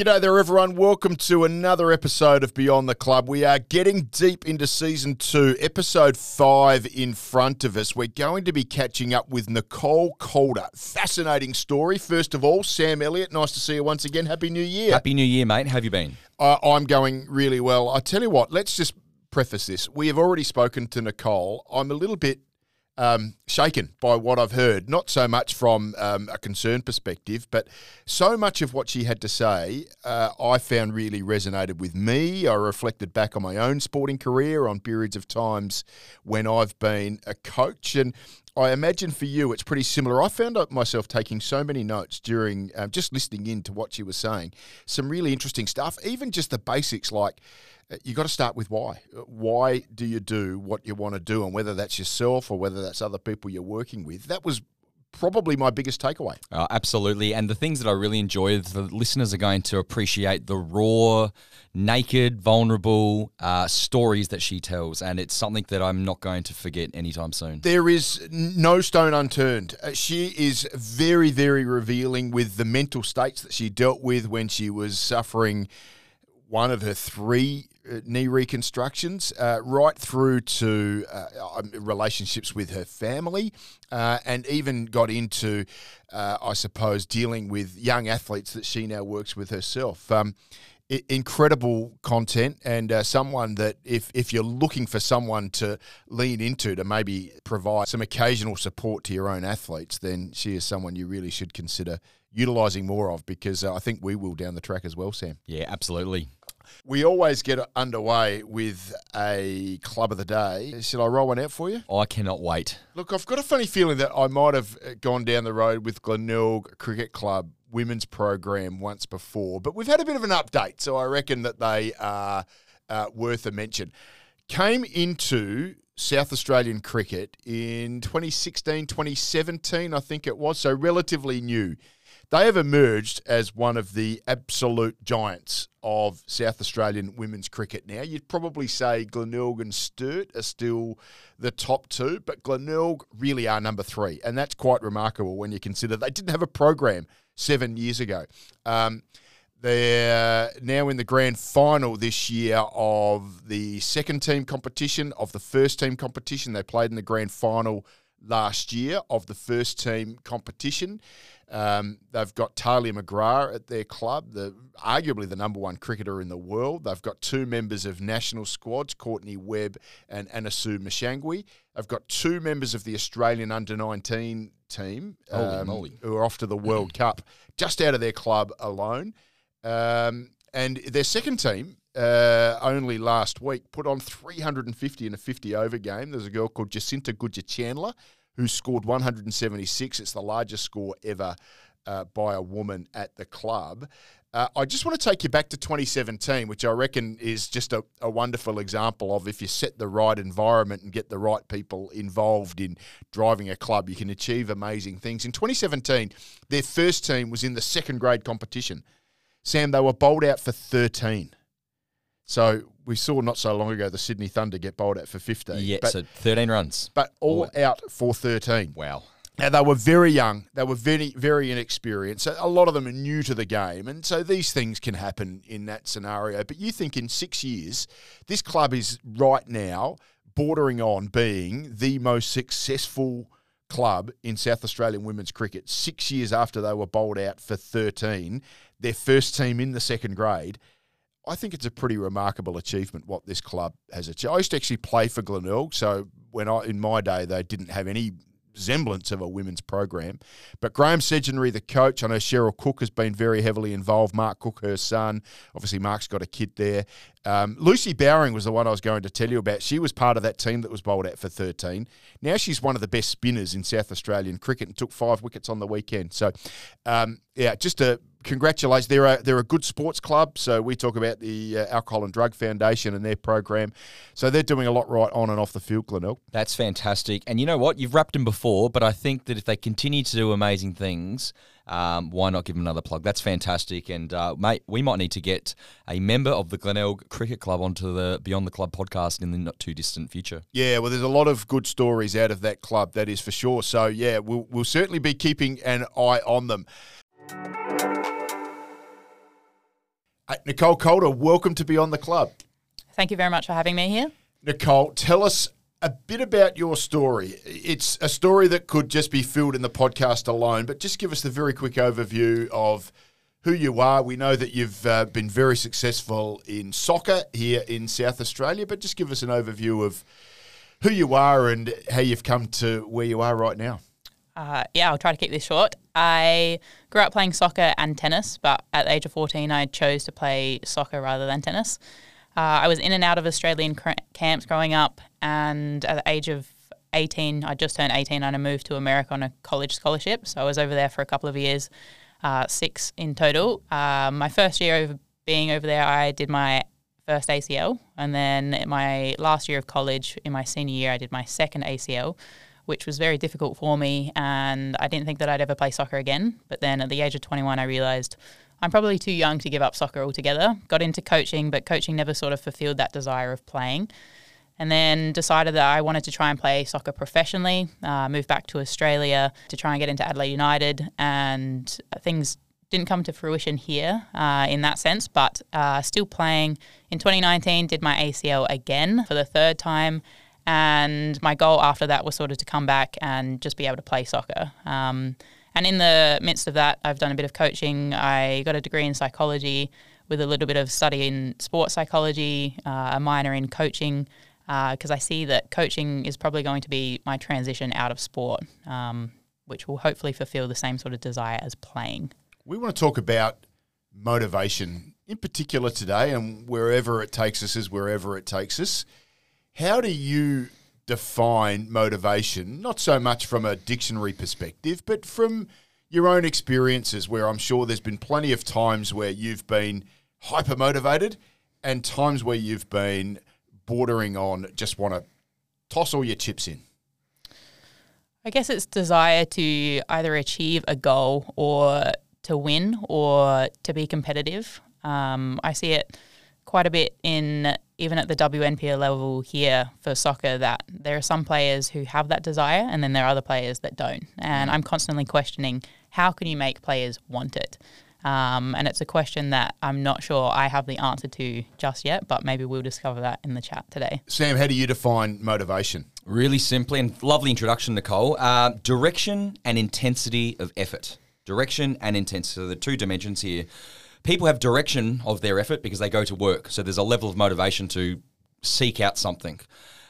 G'day there, everyone. Welcome to another episode of Beyond the Club. We are getting deep into season two, episode five in front of us. We're going to be catching up with Nicole Calder. Fascinating story. First of all, Sam Elliott, nice to see you once again. Happy New Year. Happy New Year, mate. How have you been? Uh, I'm going really well. I tell you what, let's just preface this. We have already spoken to Nicole. I'm a little bit um, shaken by what I've heard, not so much from um, a concern perspective, but so much of what she had to say uh, I found really resonated with me. I reflected back on my own sporting career, on periods of times when I've been a coach, and I imagine for you it's pretty similar. I found myself taking so many notes during um, just listening in to what she was saying. Some really interesting stuff, even just the basics like uh, you got to start with why. Uh, why do you do what you want to do, and whether that's yourself or whether that's other people you're working with? That was probably my biggest takeaway. Uh, absolutely. And the things that I really enjoy, the listeners are going to appreciate the raw, naked, vulnerable uh, stories that she tells. And it's something that I'm not going to forget anytime soon. There is no stone unturned. Uh, she is very, very revealing with the mental states that she dealt with when she was suffering one of her three uh, knee reconstructions, uh, right through to uh, um, relationships with her family, uh, and even got into, uh, I suppose, dealing with young athletes that she now works with herself. Um, incredible content, and uh, someone that if if you're looking for someone to lean into to maybe provide some occasional support to your own athletes, then she is someone you really should consider utilising more of because I think we will down the track as well, Sam. Yeah, absolutely. We always get underway with a club of the day. Should I roll one out for you? I cannot wait. Look, I've got a funny feeling that I might have gone down the road with Glenelg Cricket Club women's program once before, but we've had a bit of an update, so I reckon that they are uh, worth a mention. Came into South Australian cricket in 2016, 2017, I think it was, so relatively new. They have emerged as one of the absolute giants of South Australian women's cricket now. You'd probably say Glenelg and Sturt are still the top two, but Glenelg really are number three. And that's quite remarkable when you consider they didn't have a program seven years ago. Um, they're now in the grand final this year of the second team competition, of the first team competition. They played in the grand final last year of the first team competition. Um, they've got Tahlia McGrath at their club, the arguably the number one cricketer in the world. They've got two members of national squads, Courtney Webb and Anesu Mushangwe. They've got two members of the Australian under 19 team um, who are off to the World Cup just out of their club alone. Um, and their second team, uh, only last week, put on 350 in a 50 over game. There's a girl called Jacinta Goodger Chandler who scored 176. It's the largest score ever uh, by a woman at the club. Uh, I just want to take you back to 2017, which I reckon is just a, a, wonderful example of if you set the right environment and get the right people involved in driving a club, you can achieve amazing things. In 2017, their first team was in the second grade competition. Sam, they were bowled out for 13. So we saw not so long ago the Sydney Thunder get bowled out for 15. Yeah, but, so 13 runs. But all out for 13. Wow. Now they were very young. They were very, very inexperienced. So a lot of them are new to the game, and so these things can happen in that scenario. But you think in six years, this club is right now bordering on being the most successful club in South Australian women's cricket. Six years after they were bowled out for 13, their first team in the second grade I think it's a pretty remarkable achievement what this club has achieved. I used to actually play for Glenelg, so when I in my day they didn't have any semblance of a women's program. But Graham Sedgenary, the coach, I know Cheryl Cook has been very heavily involved. Mark Cook, her son, obviously Mark's got a kid there. Um, Lucy Bowering was the one I was going to tell you about. She was part of that team that was bowled out for 13. Now she's one of the best spinners in South Australian cricket and took five wickets on the weekend. So, um, yeah, just a congratulations. They're a, they're a good sports club. So we talk about the uh, Alcohol and Drug Foundation and their program. So they're doing a lot right on and off the field, Glenelg. That's fantastic. And you know what? You've wrapped them before, but I think that if they continue to do amazing things, um, why not give them another plug? That's fantastic. And, uh, mate, we might need to get a member of the Glenelg Cricket Club onto the Beyond the Club podcast in the not too distant future. Yeah, well, there's a lot of good stories out of that club, that is for sure. So, yeah, we'll, we'll certainly be keeping an eye on them. Nicole Calder, welcome to Beyond the Club. Thank you very much for having me here. Nicole, tell us a bit about your story. It's a story that could just be filled in the podcast alone, but just give us the very quick overview of who you are. We know that you've uh, been very successful in soccer here in South Australia, but just give us an overview of who you are and how you've come to where you are right now. Uh, yeah, I'll try to keep this short. I grew up playing soccer and tennis, but at the age of 14, I chose to play soccer rather than tennis. Uh, I was in and out of Australian cr- camps growing up, and at the age of 18, I just turned 18 and I moved to America on a college scholarship. So I was over there for a couple of years, uh, six in total. Uh, my first year of being over there, I did my first ACL, and then my last year of college, in my senior year, I did my second ACL which was very difficult for me. And I didn't think that I'd ever play soccer again. But then at the age of 21, I realised I'm probably too young to give up soccer altogether. Got into coaching, but coaching never sort of fulfilled that desire of playing. And then decided that I wanted to try and play soccer professionally. Uh, moved back to Australia to try and get into Adelaide United, and things didn't come to fruition here uh, in that sense, but uh, still playing. In 2019, did my ACL again for the third time, and my goal after that was sort of to come back and just be able to play soccer. Um, and in the midst of that, I've done a bit of coaching. I got a degree in psychology with a little bit of study in sports psychology, uh, a minor in coaching, because uh, I see that coaching is probably going to be my transition out of sport, um, which will hopefully fulfill the same sort of desire as playing. We want to talk about motivation in particular today, and wherever it takes us is wherever it takes us. How do you define motivation, not so much from a dictionary perspective, but from your own experiences, where I'm sure there's been plenty of times where you've been hyper motivated and times where you've been bordering on just want to toss all your chips in? I guess it's desire to either achieve a goal or to win or to be competitive. Um, I see it quite a bit in even at the WNPL level here for soccer that there are some players who have that desire and then there are other players that don't. And I'm constantly questioning how can you make players want it? Um, and it's a question that I'm not sure I have the answer to just yet, but maybe we'll discover that in the chat today. Sam, how do you define motivation? Really simply, and lovely introduction, Nicole. Uh, direction and intensity of effort. Direction and intensity. So the two dimensions here people have direction of their effort because they go to work. So there's a level of motivation to seek out something.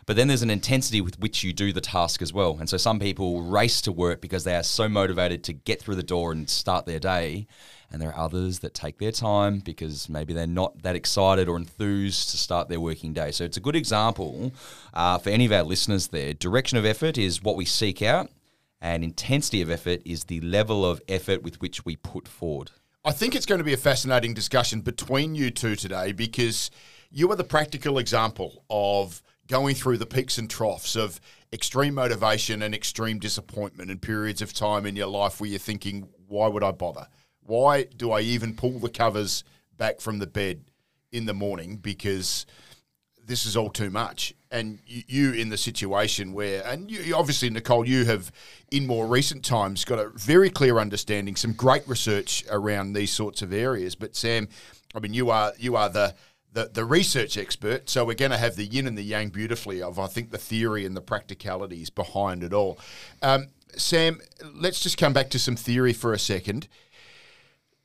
But then there's an intensity with which you do the task as well. And so some people race to work because they are so motivated to get through the door and start their day. And there are others that take their time because maybe they're not that excited or enthused to start their working day. So it's a good example uh, for any of our listeners there. Direction of effort is what we seek out, and intensity of effort is the level of effort with which we put forward. I think it's going to be a fascinating discussion between you two today because you are the practical example of going through the peaks and troughs of extreme motivation and extreme disappointment and periods of time in your life where you're thinking, why would I bother? Why do I even pull the covers back from the bed in the morning? Because this is all too much. And you, you in the situation where, and you, obviously, Nicole, you have in more recent times got a very clear understanding, some great research around these sorts of areas. But Sam, I mean, you are you are the the, the research expert, so we're going to have the yin and the yang beautifully of I think the theory and the practicalities behind it all. Um, Sam, let's just come back to some theory for a second.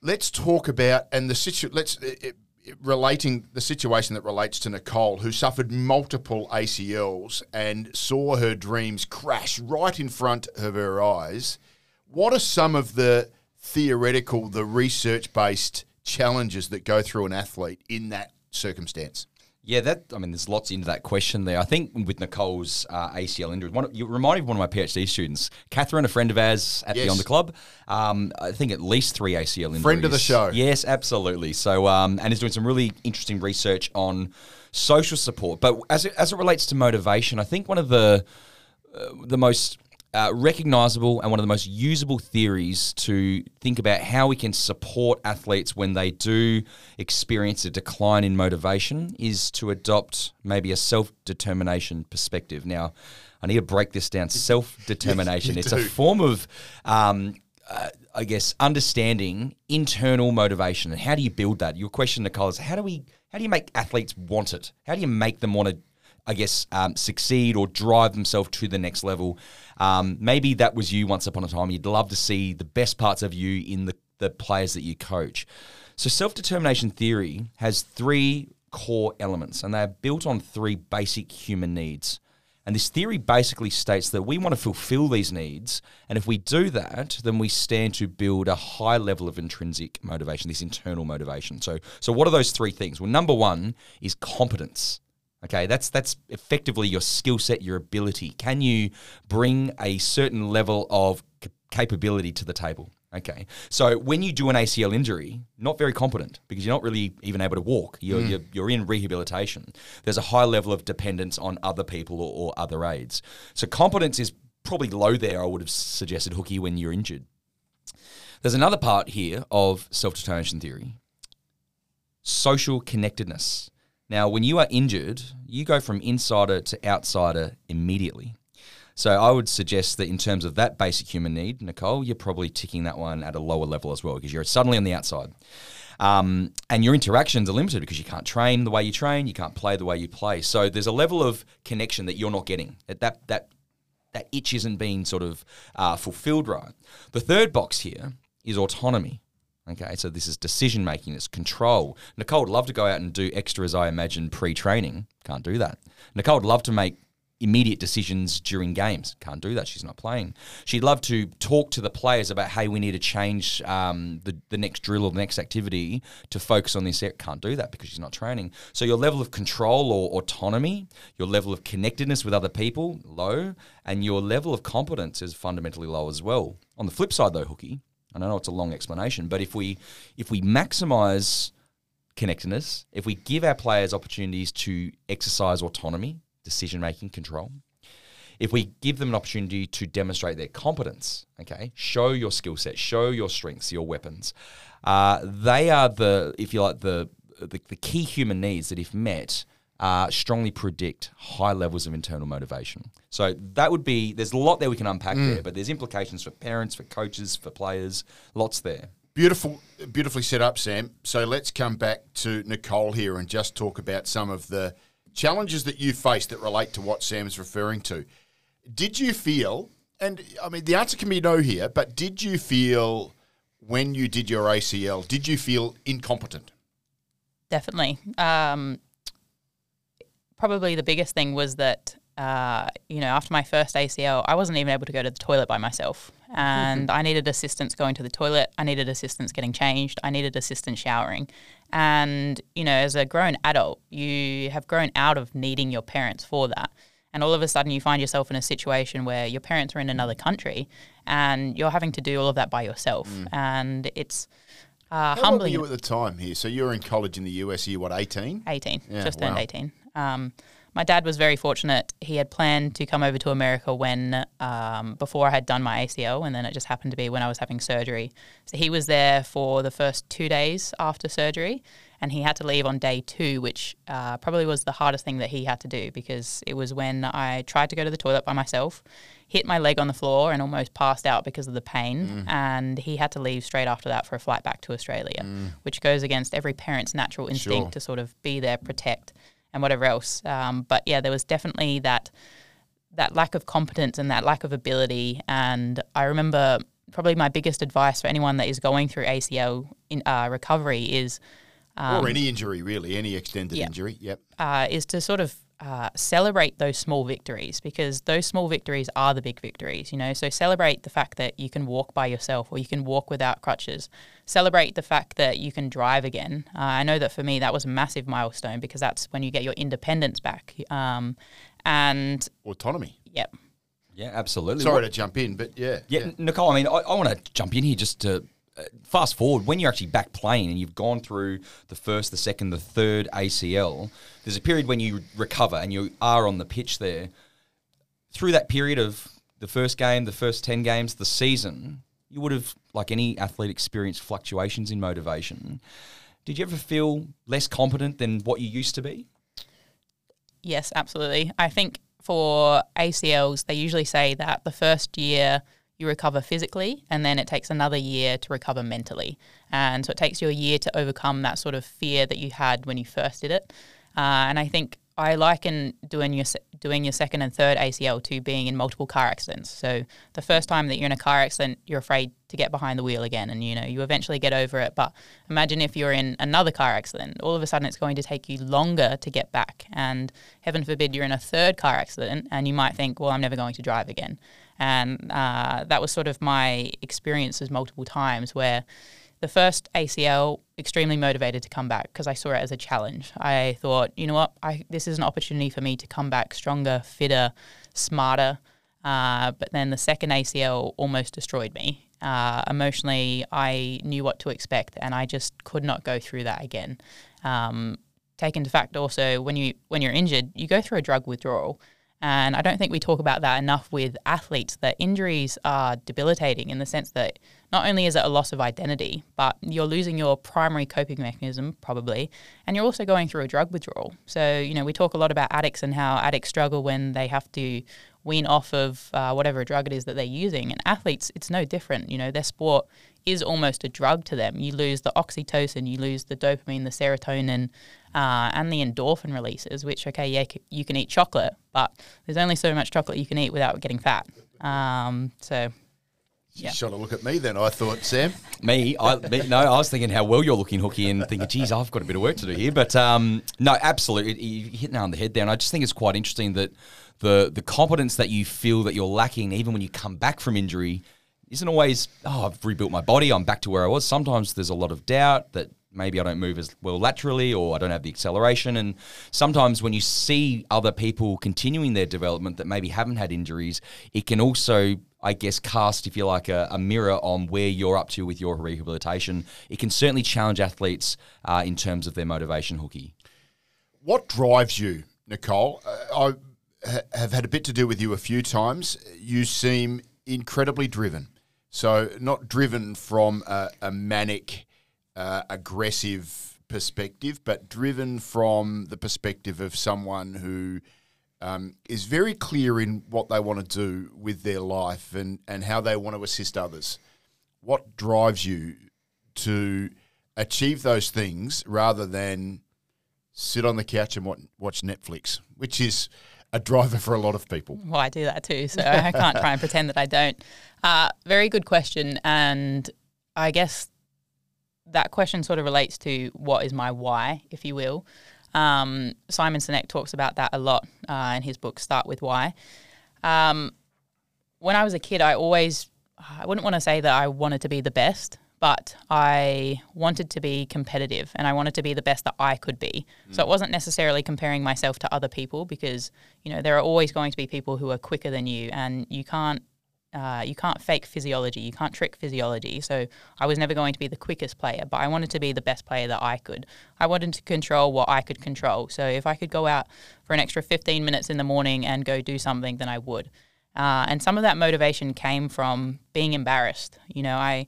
Let's talk about and the situation. Let's it, relating the situation that relates to Nicole, who suffered multiple ACLs and saw her dreams crash right in front of her eyes. What are some of the theoretical, the research based challenges that go through an athlete in that circumstance? Yeah, that I mean, there's lots into that question there. I think with Nicole's uh, ACL injury, one, you remind me of one of my PhD students, Catherine, a friend of ours at yes. Beyond the Club. Um, I think at least three ACL injuries. Friend of the show. Yes, absolutely. So, um, and he's doing some really interesting research on social support. But as it, as it relates to motivation, I think one of the uh, the most uh, recognizable and one of the most usable theories to think about how we can support athletes when they do experience a decline in motivation is to adopt maybe a self determination perspective. Now, I need to break this down. Self determination. it's do. a form of um, uh, I guess, understanding internal motivation and how do you build that? Your question, Nicole, is how do we, how do you make athletes want it? How do you make them want to, I guess, um, succeed or drive themselves to the next level? Um, maybe that was you once upon a time. You'd love to see the best parts of you in the, the players that you coach. So self determination theory has three core elements, and they're built on three basic human needs. And this theory basically states that we want to fulfill these needs. And if we do that, then we stand to build a high level of intrinsic motivation, this internal motivation. So, so what are those three things? Well, number one is competence. Okay, that's that's effectively your skill set, your ability. Can you bring a certain level of capability to the table? Okay. So when you do an ACL injury, not very competent because you're not really even able to walk. You're, mm. you're, you're, in rehabilitation. There's a high level of dependence on other people or, or other aids. So competence is probably low there, I would have suggested, hooky when you're injured. There's another part here of self determination theory social connectedness. Now, when you are injured, you go from insider to outsider immediately. So I would suggest that in terms of that basic human need, Nicole, you're probably ticking that one at a lower level as well because you're suddenly on the outside. Um, and your interactions are limited because you can't train the way you train, you can't play the way you play. So there's a level of connection that you're not getting. That that that, that itch isn't being sort of uh, fulfilled right. The third box here is autonomy. Okay, so this is decision making, it's control. Nicole would love to go out and do extras, I imagine, pre training. Can't do that. Nicole would love to make immediate decisions during games. Can't do that. She's not playing. She'd love to talk to the players about, hey, we need to change um, the, the next drill or the next activity to focus on this. Can't do that because she's not training. So your level of control or autonomy, your level of connectedness with other people, low, and your level of competence is fundamentally low as well. On the flip side, though, Hookie, and I know it's a long explanation, but if we if we maximize connectedness, if we give our players opportunities to exercise autonomy, decision making control. If we give them an opportunity to demonstrate their competence, okay, show your skill set, show your strengths, your weapons, uh, they are the, if you like, the, the, the key human needs that, if met, uh, strongly predict high levels of internal motivation. So that would be, there's a lot there we can unpack mm. there, but there's implications for parents, for coaches, for players, lots there. Beautiful, beautifully set up, Sam. So let's come back to Nicole here and just talk about some of the challenges that you faced that relate to what Sam's referring to. Did you feel, and I mean, the answer can be no here, but did you feel when you did your ACL, did you feel incompetent? Definitely. Um, probably the biggest thing was that, uh, you know, after my first ACL, I wasn't even able to go to the toilet by myself. And I needed assistance going to the toilet. I needed assistance getting changed. I needed assistance showering. And, you know, as a grown adult, you have grown out of needing your parents for that. And all of a sudden, you find yourself in a situation where your parents are in another country and you're having to do all of that by yourself. Mm. And it's uh, How humbling. were you at the time here? So you were in college in the US, you what, 18? 18, yeah, just wow. turned 18. Um, my dad was very fortunate. He had planned to come over to America when um, before I had done my ACL, and then it just happened to be when I was having surgery. So he was there for the first two days after surgery, and he had to leave on day two, which uh, probably was the hardest thing that he had to do because it was when I tried to go to the toilet by myself, hit my leg on the floor, and almost passed out because of the pain. Mm. And he had to leave straight after that for a flight back to Australia, mm. which goes against every parent's natural instinct sure. to sort of be there, protect and whatever else. Um, but yeah, there was definitely that that lack of competence and that lack of ability. And I remember probably my biggest advice for anyone that is going through ACL in, uh, recovery is. Um, or any injury, really, any extended yeah, injury, yep. Uh, is to sort of uh, celebrate those small victories because those small victories are the big victories, you know. So celebrate the fact that you can walk by yourself or you can walk without crutches. Celebrate the fact that you can drive again. Uh, I know that for me that was a massive milestone because that's when you get your independence back um, and autonomy. Yep. Yeah, absolutely. Sorry to jump in, but yeah. Yeah, yeah. Nicole, I mean, I, I want to jump in here just to fast forward when you're actually back playing and you've gone through the first, the second, the third ACL. There's a period when you recover and you are on the pitch there. Through that period of the first game, the first ten games, the season, you would have, like any athlete, experienced fluctuations in motivation. Did you ever feel less competent than what you used to be? Yes, absolutely. I think for ACLs, they usually say that the first year you recover physically, and then it takes another year to recover mentally. And so it takes you a year to overcome that sort of fear that you had when you first did it. Uh, and I think I liken doing your doing your second and third ACL to being in multiple car accidents. So the first time that you're in a car accident, you're afraid to get behind the wheel again, and you know you eventually get over it. But imagine if you're in another car accident, all of a sudden it's going to take you longer to get back, and heaven forbid you're in a third car accident, and you might think, well, I'm never going to drive again. And uh, that was sort of my experiences multiple times where the first ACL, extremely motivated to come back because I saw it as a challenge. I thought, you know what, I, this is an opportunity for me to come back stronger, fitter, smarter. Uh, but then the second ACL almost destroyed me. Uh, emotionally, I knew what to expect, and I just could not go through that again. Um, take into fact also when you when you're injured, you go through a drug withdrawal. And I don't think we talk about that enough with athletes that injuries are debilitating in the sense that not only is it a loss of identity, but you're losing your primary coping mechanism, probably, and you're also going through a drug withdrawal. So, you know, we talk a lot about addicts and how addicts struggle when they have to wean off of uh, whatever drug it is that they're using. And athletes, it's no different. You know, their sport is almost a drug to them. You lose the oxytocin, you lose the dopamine, the serotonin, uh, and the endorphin releases, which, okay, yeah, you can eat chocolate, but there's only so much chocolate you can eat without getting fat. Um, so, yeah. You shot a look at me then, I thought, Sam. me, I, me, no, I was thinking how well you're looking, Hooky, and thinking, geez, I've got a bit of work to do here. But um, no, absolutely, you hit nail on the head there. And I just think it's quite interesting that the the competence that you feel that you're lacking, even when you come back from injury, isn't always, oh, I've rebuilt my body, I'm back to where I was. Sometimes there's a lot of doubt that maybe I don't move as well laterally or I don't have the acceleration. And sometimes when you see other people continuing their development that maybe haven't had injuries, it can also, I guess, cast, if you like, a, a mirror on where you're up to with your rehabilitation. It can certainly challenge athletes uh, in terms of their motivation, Hooky. What drives you, Nicole? Uh, I ha- have had a bit to do with you a few times. You seem incredibly driven. So, not driven from a, a manic, uh, aggressive perspective, but driven from the perspective of someone who um, is very clear in what they want to do with their life and, and how they want to assist others. What drives you to achieve those things rather than sit on the couch and watch Netflix, which is a driver for a lot of people. Well, I do that too, so I can't try and pretend that I don't. Uh, very good question, and I guess that question sort of relates to what is my why, if you will. Um, Simon Sinek talks about that a lot uh, in his book Start with Why. Um, when I was a kid, I always I wouldn't want to say that I wanted to be the best, but I wanted to be competitive and I wanted to be the best that I could be. Mm. So it wasn't necessarily comparing myself to other people because, you know, there are always going to be people who are quicker than you and you can't uh, you can't fake physiology, you can't trick physiology. So I was never going to be the quickest player, but I wanted to be the best player that I could. I wanted to control what I could control. So if I could go out for an extra 15 minutes in the morning and go do something, then I would. Uh, and some of that motivation came from being embarrassed. You know, I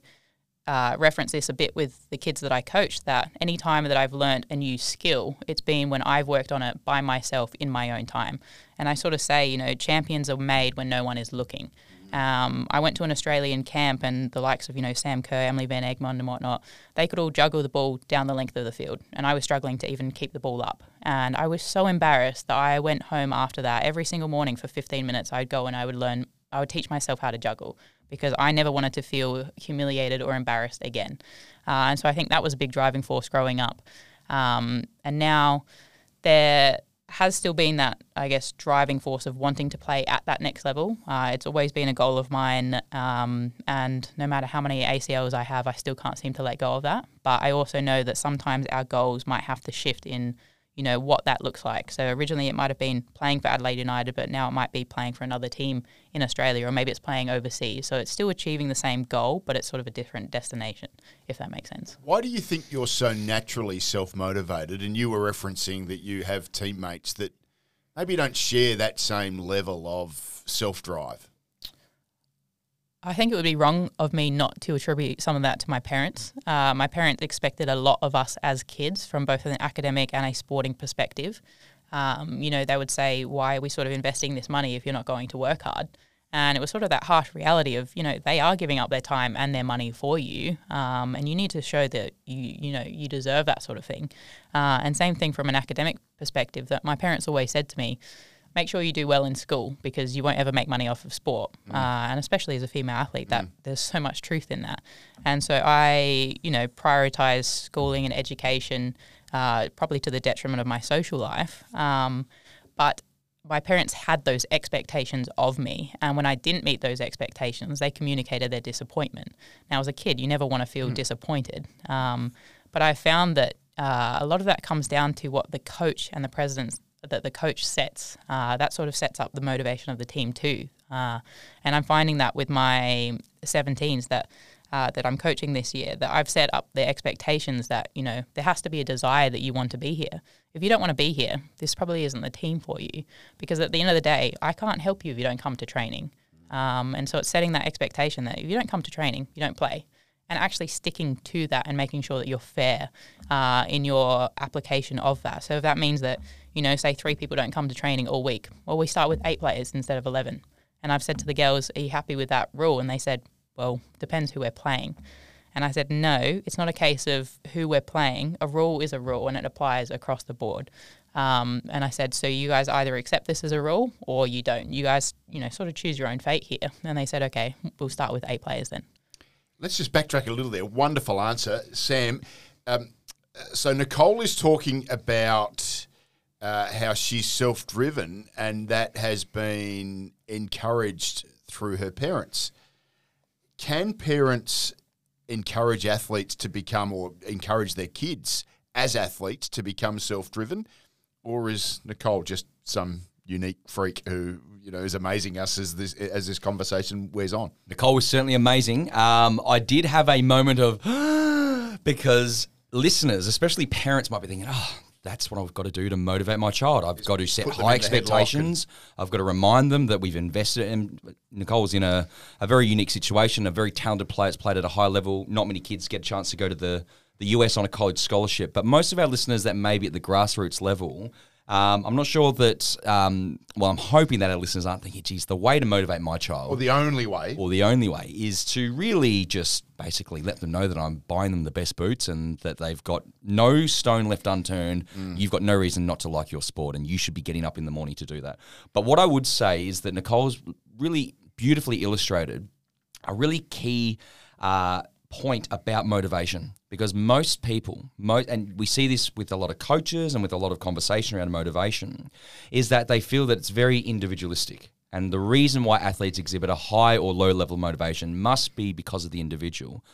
uh, reference this a bit with the kids that I coach that any time that I've learned a new skill, it's been when I've worked on it by myself in my own time. And I sort of say, you know, champions are made when no one is looking. Um, I went to an Australian camp, and the likes of you know Sam Kerr, Emily Van Egmond, and whatnot, they could all juggle the ball down the length of the field, and I was struggling to even keep the ball up. And I was so embarrassed that I went home after that every single morning for 15 minutes. I'd go and I would learn, I would teach myself how to juggle because I never wanted to feel humiliated or embarrassed again. Uh, and so I think that was a big driving force growing up. Um, and now there has still been that, I guess, driving force of wanting to play at that next level. Uh, it's always been a goal of mine. Um, and no matter how many ACLs I have, I still can't seem to let go of that. But I also know that sometimes our goals might have to shift in you know what that looks like. So originally it might have been playing for Adelaide United, but now it might be playing for another team in Australia, or maybe it's playing overseas. So it's still achieving the same goal, but it's sort of a different destination, if that makes sense. Why do you think you're so naturally self motivated? And you were referencing that you have teammates that maybe don't share that same level of self drive. I think it would be wrong of me not to attribute some of that to my parents. Uh, my parents expected a lot of us as kids from both an academic and a sporting perspective. Um, you know, they would say, Why are we sort of investing this money if you're not going to work hard? And it was sort of that harsh reality of, you know, they are giving up their time and their money for you, um, and you need to show that you, you know, you deserve that sort of thing. Uh, and same thing from an academic perspective. That my parents always said to me, make sure you do well in school because you won't ever make money off of sport. Mm. Uh, and especially as a female athlete, that mm. there's so much truth in that. And so I, you know, prioritize schooling and education, uh, probably to the detriment of my social life. Um, but my parents had those expectations of me, and when I didn't meet those expectations, they communicated their disappointment. Now, as a kid, you never want to feel mm. disappointed, um, but I found that uh, a lot of that comes down to what the coach and the precedents that the coach sets. Uh, that sort of sets up the motivation of the team too. Uh, and I'm finding that with my 17s that uh, that I'm coaching this year, that I've set up the expectations that you know there has to be a desire that you want to be here. If you don't want to be here, this probably isn't the team for you. Because at the end of the day, I can't help you if you don't come to training. Um, and so it's setting that expectation that if you don't come to training, you don't play and actually sticking to that and making sure that you're fair uh, in your application of that. So if that means that, you know, say three people don't come to training all week, well, we start with eight players instead of 11. And I've said to the girls, are you happy with that rule? And they said, well, depends who we're playing. And I said, no, it's not a case of who we're playing. A rule is a rule and it applies across the board. Um, and I said, so you guys either accept this as a rule or you don't. You guys, you know, sort of choose your own fate here. And they said, okay, we'll start with eight players then. Let's just backtrack a little there. Wonderful answer, Sam. Um, so Nicole is talking about uh, how she's self-driven, and that has been encouraged through her parents. Can parents encourage athletes to become, or encourage their kids as athletes to become self-driven, or is Nicole just some unique freak who you know is amazing us as this as this conversation wears on. Nicole was certainly amazing. Um, I did have a moment of because listeners, especially parents, might be thinking, "Oh, that's what I've got to do to motivate my child. I've got to set high expectations. I've got to remind them that we've invested in. Nicole's in a, a very unique situation, a very talented player. It's played at a high level. Not many kids get a chance to go to the, the US on a college scholarship. But most of our listeners that may be at the grassroots level um, I'm not sure that. Um, well, I'm hoping that our listeners aren't thinking, "Geez, the way to motivate my child, or the only way, or the only way, is to really just basically let them know that I'm buying them the best boots and that they've got no stone left unturned. Mm. You've got no reason not to like your sport, and you should be getting up in the morning to do that. But what I would say is that Nicole's really beautifully illustrated a really key. Uh, point about motivation because most people, mo- and we see this with a lot of coaches and with a lot of conversation around motivation, is that they feel that it's very individualistic. And the reason why athletes exhibit a high or low level of motivation must be because of the individual.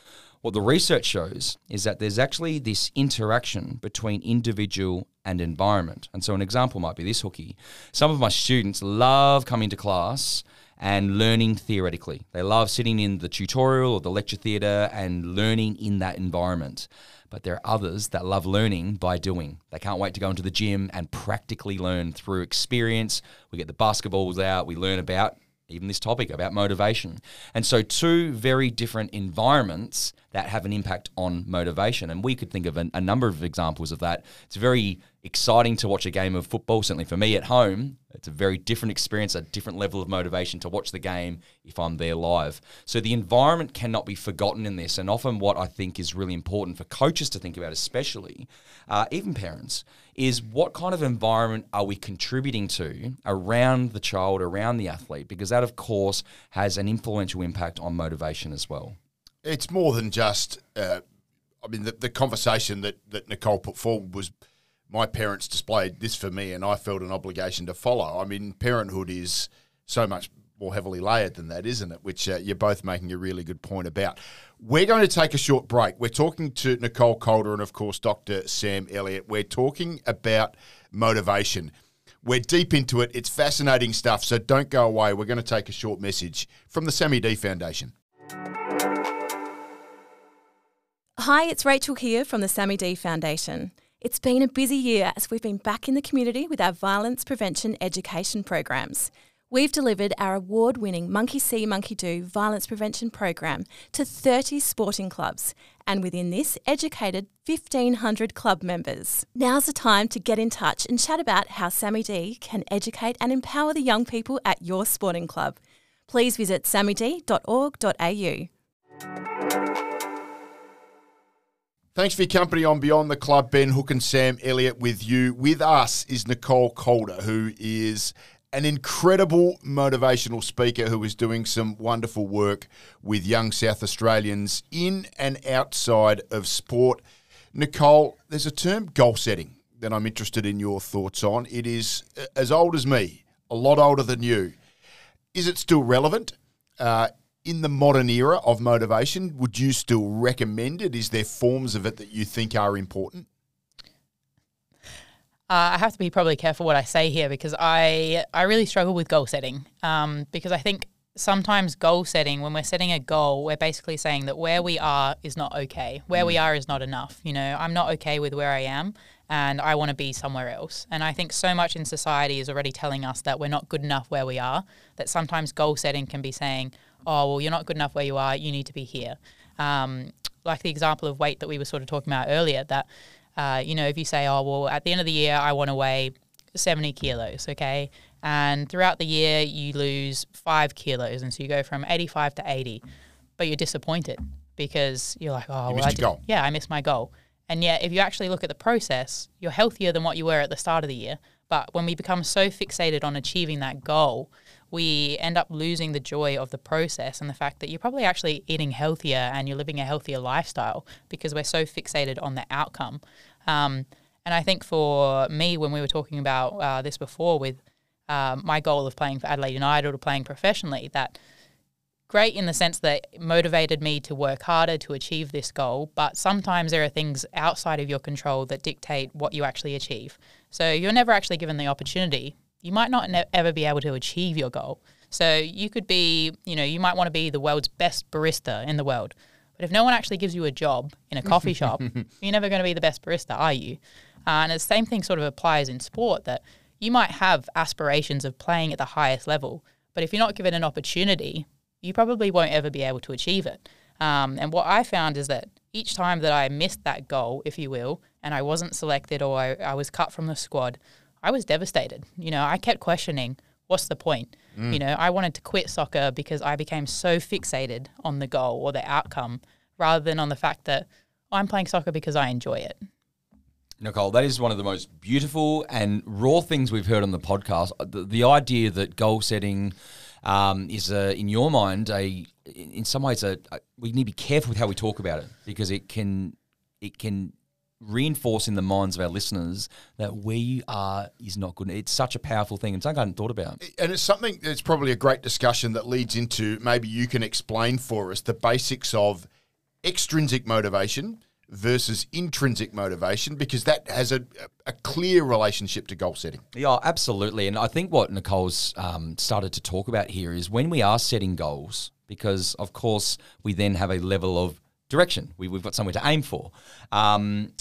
What the research shows is that there's actually this interaction between individual and environment. And so, an example might be this hooky. Some of my students love coming to class and learning theoretically. They love sitting in the tutorial or the lecture theatre and learning in that environment. But there are others that love learning by doing. They can't wait to go into the gym and practically learn through experience. We get the basketballs out, we learn about even this topic about motivation. And so, two very different environments that have an impact on motivation. And we could think of a, a number of examples of that. It's very exciting to watch a game of football, certainly for me at home. It's a very different experience, a different level of motivation to watch the game if I'm there live. So the environment cannot be forgotten in this. And often, what I think is really important for coaches to think about, especially uh, even parents, is what kind of environment are we contributing to around the child, around the athlete? Because that, of course, has an influential impact on motivation as well. It's more than just. Uh, I mean, the, the conversation that, that Nicole put forward was my parents displayed this for me, and I felt an obligation to follow. I mean, parenthood is so much more heavily layered than that, isn't it? Which uh, you're both making a really good point about. We're going to take a short break. We're talking to Nicole Calder and, of course, Dr. Sam Elliott. We're talking about motivation. We're deep into it. It's fascinating stuff, so don't go away. We're going to take a short message from the Sammy D Foundation. Hi, it's Rachel here from the Sammy D Foundation. It's been a busy year as we've been back in the community with our violence prevention education programs. We've delivered our award winning Monkey See, Monkey Do violence prevention program to 30 sporting clubs and within this, educated 1,500 club members. Now's the time to get in touch and chat about how Sammy D can educate and empower the young people at your sporting club. Please visit sammyd.org.au. Thanks for your company on Beyond the Club. Ben Hook and Sam Elliott with you. With us is Nicole Calder, who is an incredible motivational speaker who is doing some wonderful work with young South Australians in and outside of sport. Nicole, there's a term goal setting that I'm interested in your thoughts on. It is uh, as old as me, a lot older than you. Is it still relevant? Uh, in the modern era of motivation, would you still recommend it? Is there forms of it that you think are important? Uh, I have to be probably careful what I say here because I I really struggle with goal setting um, because I think sometimes goal setting when we're setting a goal we're basically saying that where we are is not okay where mm. we are is not enough you know i'm not okay with where i am and i want to be somewhere else and i think so much in society is already telling us that we're not good enough where we are that sometimes goal setting can be saying oh, well, you're not good enough where you are, you need to be here. Um, like the example of weight that we were sort of talking about earlier, that, uh, you know, if you say, oh, well, at the end of the year, I want to weigh 70 kilos, okay? And throughout the year, you lose five kilos. And so you go from 85 to 80, but you're disappointed because you're like, oh, you well, I did, yeah, I missed my goal. And yet, if you actually look at the process, you're healthier than what you were at the start of the year. But when we become so fixated on achieving that goal, we end up losing the joy of the process and the fact that you're probably actually eating healthier and you're living a healthier lifestyle because we're so fixated on the outcome. Um, and I think for me, when we were talking about uh, this before with uh, my goal of playing for Adelaide United or playing professionally, that great in the sense that it motivated me to work harder to achieve this goal, but sometimes there are things outside of your control that dictate what you actually achieve. So you're never actually given the opportunity you might not ne- ever be able to achieve your goal. So you could be, you know, you might want to be the world's best barista in the world. But if no one actually gives you a job in a coffee shop, you're never going to be the best barista, are you? Uh, and the same thing sort of applies in sport that you might have aspirations of playing at the highest level, but if you're not given an opportunity, you probably won't ever be able to achieve it. Um, and what I found is that each time that I missed that goal, if you will, and I wasn't selected or I, I was cut from the squad, I was devastated. You know, I kept questioning, what's the point? Mm. You know, I wanted to quit soccer because I became so fixated on the goal or the outcome rather than on the fact that I'm playing soccer because I enjoy it. Nicole, that is one of the most beautiful and raw things we've heard on the podcast. Uh, the, the idea that goal setting um, is, a, in your mind, a in some ways, a, a, we need to be careful with how we talk about it because it can it can reinforce in the minds of our listeners that we are is not good. It's such a powerful thing and something I hadn't thought about. And it's something that's probably a great discussion that leads into maybe you can explain for us the basics of extrinsic motivation versus intrinsic motivation because that has a, a clear relationship to goal setting. Yeah, absolutely. And I think what Nicole's um, started to talk about here is when we are setting goals, because of course we then have a level of direction. We, have got somewhere to aim for. Um,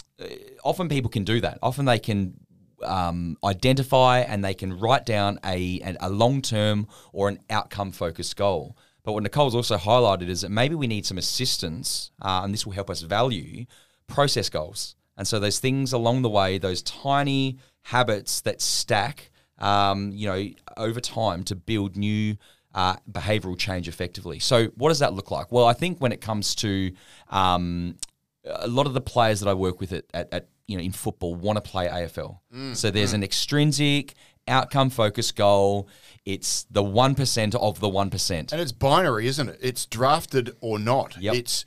often people can do that. Often they can um, identify and they can write down a, a long term or an outcome focused goal. But what Nicole's also highlighted is that maybe we need some assistance, uh, and this will help us value process goals. And so those things along the way, those tiny habits that stack, um, you know, over time to build new uh, behavioral change effectively. So, what does that look like? Well, I think when it comes to um, a lot of the players that I work with at, at, at you know in football want to play AFL. Mm. So there's mm. an extrinsic outcome focused goal. It's the one percent of the one percent, and it's binary, isn't it? It's drafted or not. Yep. It's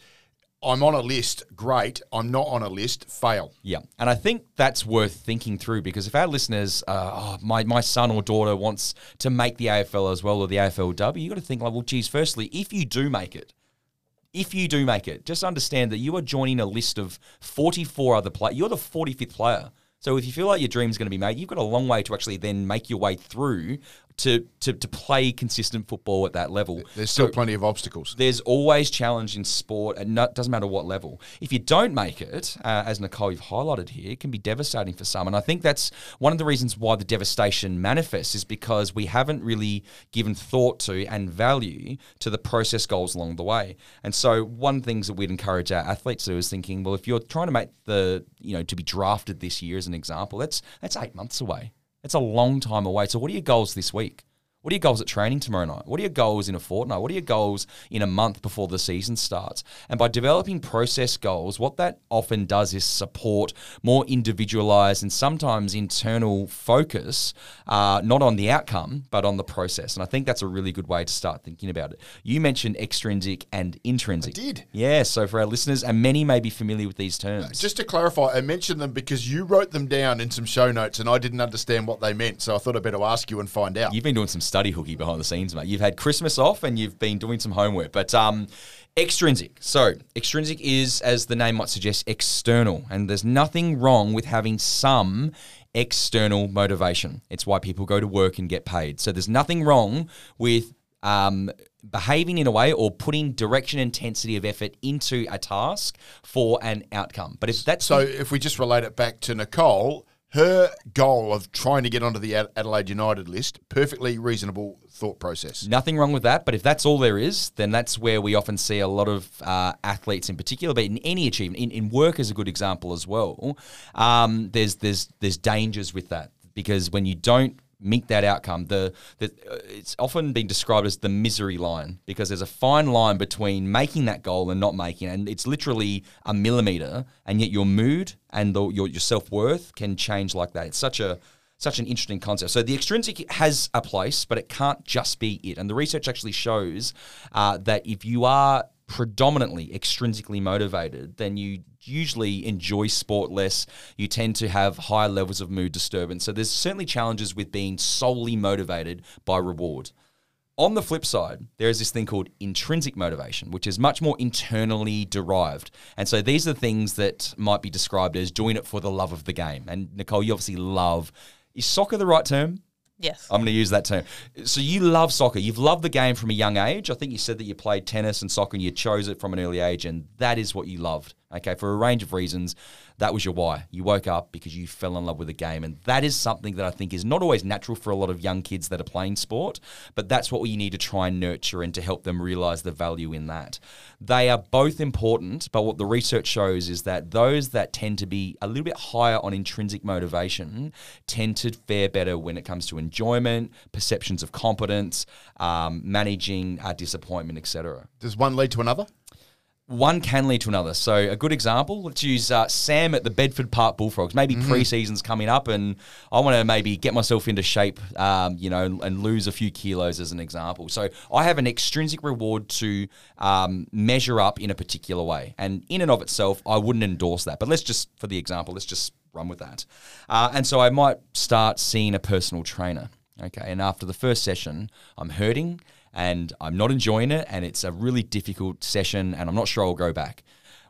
I'm on a list, great. I'm not on a list, fail. Yeah. And I think that's worth thinking through because if our listeners, uh, oh, my, my son or daughter wants to make the AFL as well or the AFLW, you've got to think, like, well, geez, firstly, if you do make it, if you do make it, just understand that you are joining a list of 44 other players. You're the 45th player. So if you feel like your dream's going to be made, you've got a long way to actually then make your way through to, to, to play consistent football at that level. There's still so plenty of obstacles. There's always challenge in sport, and it doesn't matter what level. If you don't make it, uh, as Nicole you've highlighted here, it can be devastating for some. And I think that's one of the reasons why the devastation manifests is because we haven't really given thought to and value to the process goals along the way. And so one of the things that we'd encourage our athletes to do is thinking, well, if you're trying to make the, you know, to be drafted this year as an example, that's that's eight months away. It's a long time away. So, what are your goals this week? What are your goals at training tomorrow night? What are your goals in a fortnight? What are your goals in a month before the season starts? And by developing process goals, what that often does is support more individualized and sometimes internal focus, uh, not on the outcome, but on the process. And I think that's a really good way to start thinking about it. You mentioned extrinsic and intrinsic. I did. Yeah. So for our listeners, and many may be familiar with these terms. Just to clarify, I mentioned them because you wrote them down in some show notes and I didn't understand what they meant. So I thought I'd better ask you and find out. You've been doing some study Hookie behind the scenes, mate. You've had Christmas off and you've been doing some homework. But um, extrinsic. So, extrinsic is, as the name might suggest, external. And there's nothing wrong with having some external motivation. It's why people go to work and get paid. So, there's nothing wrong with um, behaving in a way or putting direction intensity of effort into a task for an outcome. But if that's So if we just relate it back to Nicole, her goal of trying to get onto the Adelaide United list, perfectly reasonable thought process. Nothing wrong with that, but if that's all there is, then that's where we often see a lot of uh, athletes in particular, but in any achievement, in, in work is a good example as well. Um, there's there's there's dangers with that because when you don't meet that outcome, the, the uh, it's often been described as the misery line because there's a fine line between making that goal and not making it, and it's literally a millimeter, and yet your mood and the, your your self worth can change like that. It's such a such an interesting concept. So the extrinsic has a place, but it can't just be it. And the research actually shows uh, that if you are predominantly extrinsically motivated, then you usually enjoy sport less. You tend to have higher levels of mood disturbance. So there's certainly challenges with being solely motivated by reward. On the flip side, there is this thing called intrinsic motivation, which is much more internally derived. And so these are the things that might be described as doing it for the love of the game. And Nicole, you obviously love. Is soccer the right term? Yes. I'm going to use that term. So you love soccer. You've loved the game from a young age. I think you said that you played tennis and soccer and you chose it from an early age, and that is what you loved. Okay, for a range of reasons, that was your why. You woke up because you fell in love with the game, and that is something that I think is not always natural for a lot of young kids that are playing sport, but that's what we need to try and nurture and to help them realize the value in that. They are both important, but what the research shows is that those that tend to be a little bit higher on intrinsic motivation tend to fare better when it comes to enjoyment, perceptions of competence, um, managing uh, disappointment, etc. Does one lead to another? One can lead to another. So a good example, let's use uh, Sam at the Bedford Park Bullfrogs. Maybe pre-season's coming up, and I want to maybe get myself into shape, um, you know, and lose a few kilos as an example. So I have an extrinsic reward to um, measure up in a particular way, and in and of itself, I wouldn't endorse that. But let's just, for the example, let's just run with that. Uh, and so I might start seeing a personal trainer. Okay, and after the first session, I'm hurting and I'm not enjoying it, and it's a really difficult session, and I'm not sure I'll go back.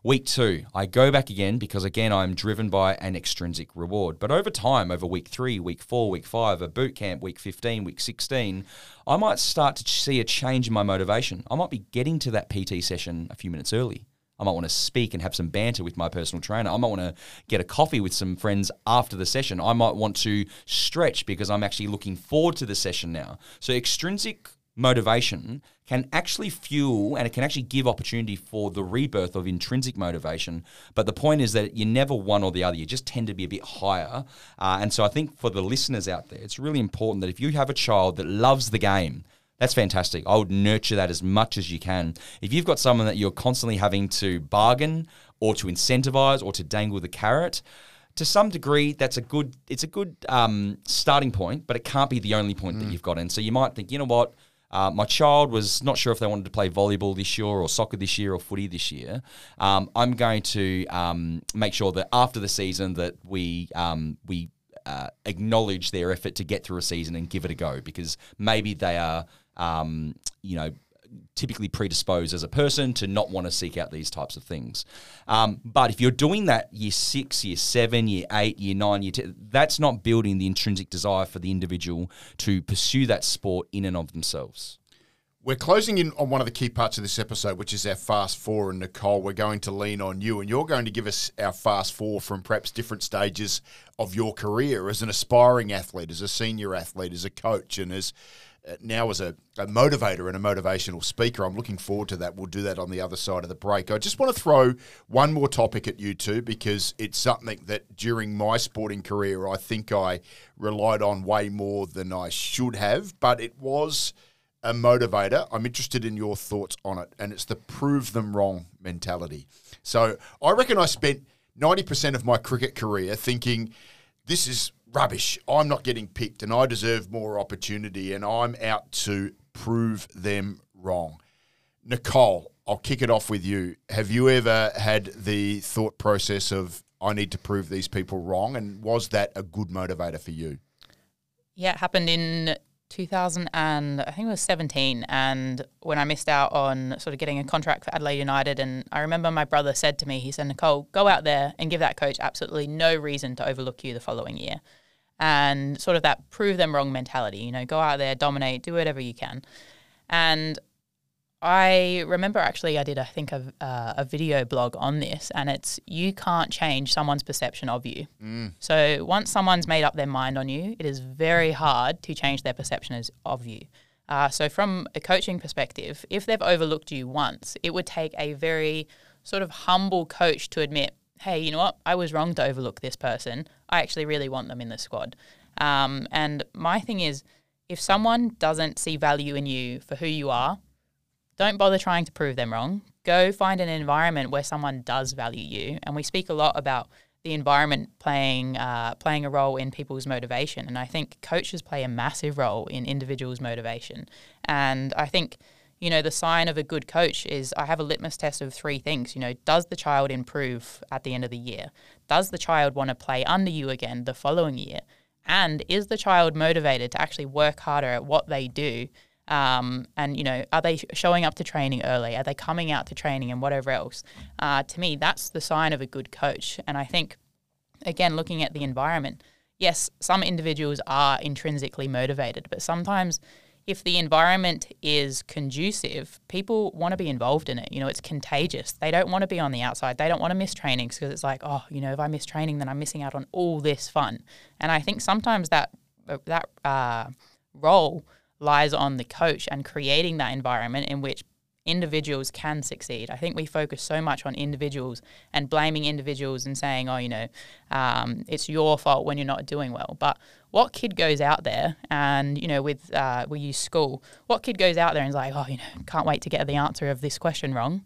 Week two, I go back again because again I'm driven by an extrinsic reward. But over time, over week three, week four, week five, a boot camp, week 15, week 16, I might start to see a change in my motivation. I might be getting to that PT session a few minutes early. I might want to speak and have some banter with my personal trainer. I might want to get a coffee with some friends after the session. I might want to stretch because I'm actually looking forward to the session now. So, extrinsic motivation can actually fuel and it can actually give opportunity for the rebirth of intrinsic motivation. But the point is that you're never one or the other. You just tend to be a bit higher. Uh, and so I think for the listeners out there, it's really important that if you have a child that loves the game, that's fantastic. I would nurture that as much as you can. If you've got someone that you're constantly having to bargain or to incentivize or to dangle the carrot, to some degree, that's a good. It's a good um, starting point, but it can't be the only point that you've got. in. so you might think, you know what, uh, my child was not sure if they wanted to play volleyball this year or soccer this year or footy this year. Um, I'm going to um, make sure that after the season that we um, we uh, acknowledge their effort to get through a season and give it a go because maybe they are um, you know typically predisposed as a person to not want to seek out these types of things. Um, but if you're doing that year six, year seven, year eight, year nine, year ten, that's not building the intrinsic desire for the individual to pursue that sport in and of themselves. We're closing in on one of the key parts of this episode, which is our fast four. And Nicole, we're going to lean on you, and you're going to give us our fast four from perhaps different stages of your career as an aspiring athlete, as a senior athlete, as a coach, and as Uh, now as a, a motivator and a motivational speaker. I'm looking forward to that. We'll do that on the other side of the break. I just want to throw one more topic at you two because it's something that during my sporting career I think I relied on way more than I should have, but it was a motivator. I'm interested in your thoughts on it, and it's the prove them wrong mentality. So I reckon I spent 90% of my cricket career thinking this is rubbish. I'm not getting picked and I deserve more opportunity and I'm out to prove them wrong. Nicole, I'll kick it off with you. Have you ever had the thought process of I need to prove these people wrong and was that a good motivator for you? Yeah, it happened in 2000 and I think it was 17 and when I missed out on sort of getting a contract for Adelaide United and I remember my brother said to me he said Nicole go out there and give that coach absolutely no reason to overlook you the following year and sort of that prove them wrong mentality you know go out there dominate do whatever you can and I remember actually I did I think a, uh, a video blog on this, and it's you can't change someone's perception of you. Mm. So once someone's made up their mind on you, it is very hard to change their perception of you. Uh, so from a coaching perspective, if they've overlooked you once, it would take a very sort of humble coach to admit, hey, you know what, I was wrong to overlook this person. I actually really want them in the squad. Um, and my thing is, if someone doesn't see value in you for who you are don't bother trying to prove them wrong. Go find an environment where someone does value you. And we speak a lot about the environment playing uh, playing a role in people's motivation. And I think coaches play a massive role in individuals' motivation. And I think you know the sign of a good coach is I have a litmus test of three things. You know, does the child improve at the end of the year? Does the child want to play under you again the following year? And is the child motivated to actually work harder at what they do um, and you know, are they showing up to training early? Are they coming out to training and whatever else? Uh, to me, that's the sign of a good coach. And I think, again, looking at the environment, yes, some individuals are intrinsically motivated, but sometimes if the environment is conducive, people want to be involved in it. You know, it's contagious. They don't want to be on the outside. They don't want to miss trainings because it's like, oh, you know, if I miss training, then I'm missing out on all this fun. And I think sometimes that that uh, role lies on the coach and creating that environment in which individuals can succeed. I think we focus so much on individuals and blaming individuals and saying, oh, you know, um, it's your fault when you're not doing well. But what kid goes out there and, you know, with, uh, we use school, what kid goes out there and is like, oh, you know, can't wait to get the answer of this question wrong.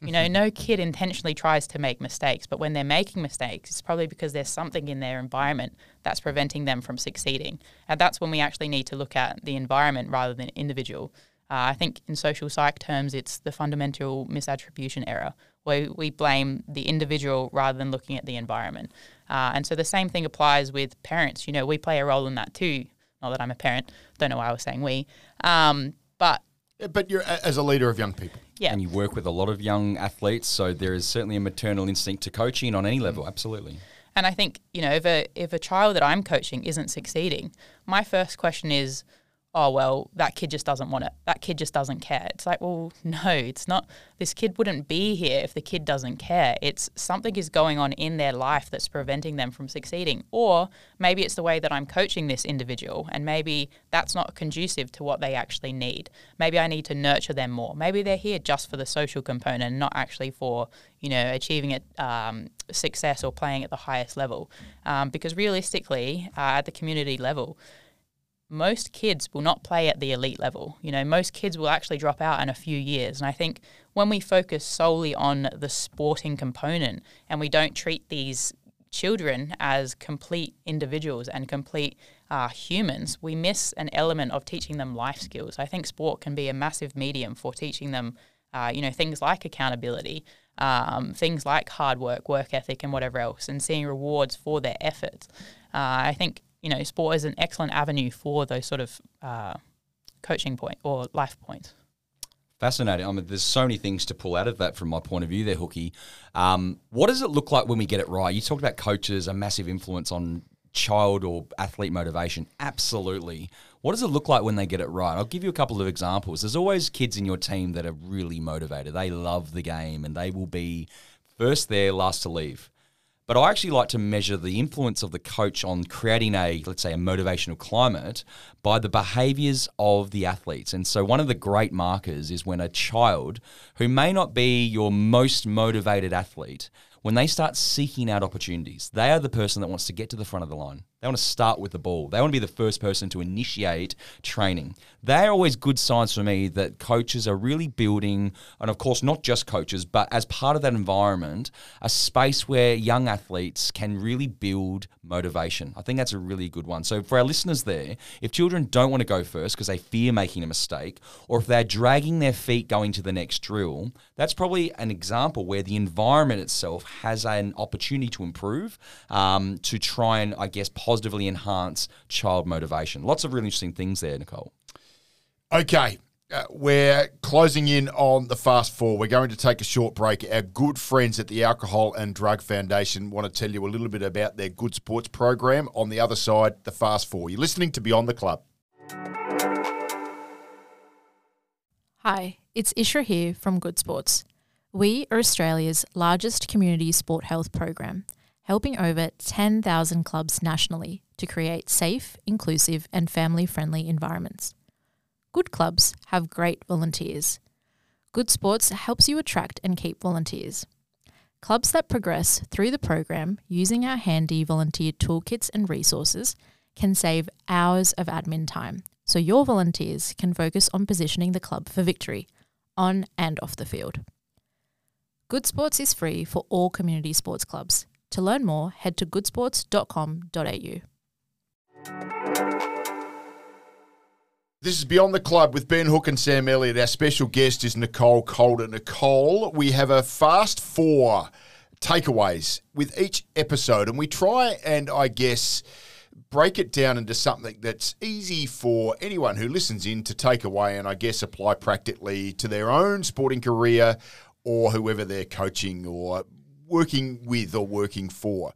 You know, no kid intentionally tries to make mistakes, but when they're making mistakes, it's probably because there's something in their environment that's preventing them from succeeding. And that's when we actually need to look at the environment rather than individual. Uh, I think in social psych terms, it's the fundamental misattribution error, where we blame the individual rather than looking at the environment. Uh, and so the same thing applies with parents. You know, we play a role in that too. Not that I'm a parent, don't know why I was saying we. Um, but but you're as a leader of young people. Yeah. And you work with a lot of young athletes, so there is certainly a maternal instinct to coaching on any level, absolutely. And I think, you know, if a if a child that I'm coaching isn't succeeding, my first question is, oh well that kid just doesn't want it. That kid just doesn't care. It's like well no it's not. This kid wouldn't be here if the kid doesn't care. It's something is going on in their life that's preventing them from succeeding. Or maybe it's the way that i'm coaching this individual and maybe that's not conducive to what they actually need. Maybe i need to nurture them more. Maybe they're here just for the social component not actually for you know achieving it um, success or playing at the highest level. Um, because realistically uh, at the community level most kids will not play at the elite level. You know, most kids will actually drop out in a few years. And I think when we focus solely on the sporting component and we don't treat these children as complete individuals and complete uh, humans, we miss an element of teaching them life skills. I think sport can be a massive medium for teaching them, uh, you know, things like accountability, um, things like hard work, work ethic, and whatever else, and seeing rewards for their efforts. Uh, I think you know, sport is an excellent avenue for those sort of uh, coaching point or life points. Fascinating. I mean, there's so many things to pull out of that from my point of view there, Hookie. Um, what does it look like when we get it right? You talked about coaches, a massive influence on child or athlete motivation. Absolutely. What does it look like when they get it right? I'll give you a couple of examples. There's always kids in your team that are really motivated. They love the game and they will be first there, last to leave. But I actually like to measure the influence of the coach on creating a, let's say, a motivational climate by the behaviors of the athletes. And so one of the great markers is when a child who may not be your most motivated athlete, when they start seeking out opportunities, they are the person that wants to get to the front of the line. They want to start with the ball. They want to be the first person to initiate training. They're always good signs for me that coaches are really building, and of course, not just coaches, but as part of that environment, a space where young athletes can really build motivation. I think that's a really good one. So, for our listeners there, if children don't want to go first because they fear making a mistake, or if they're dragging their feet going to the next drill, that's probably an example where the environment itself has an opportunity to improve, um, to try and, I guess, positively enhance child motivation. Lots of really interesting things there, Nicole. Okay. Uh, we're closing in on the fast four. We're going to take a short break. Our good friends at the Alcohol and Drug Foundation want to tell you a little bit about their good sports program. On the other side, the fast four. You're listening to Beyond the Club. Hi, it's Ishra here from Good Sports. We are Australia's largest community sport health program helping over 10,000 clubs nationally to create safe, inclusive, and family friendly environments. Good clubs have great volunteers. Good Sports helps you attract and keep volunteers. Clubs that progress through the program using our handy volunteer toolkits and resources can save hours of admin time so your volunteers can focus on positioning the club for victory on and off the field. Good Sports is free for all community sports clubs to learn more, head to goodsports.com.au. This is Beyond the Club with Ben Hook and Sam Elliott. Our special guest is Nicole Calder. Nicole, we have a fast four takeaways with each episode, and we try and, I guess, break it down into something that's easy for anyone who listens in to take away and, I guess, apply practically to their own sporting career or whoever they're coaching or working with or working for.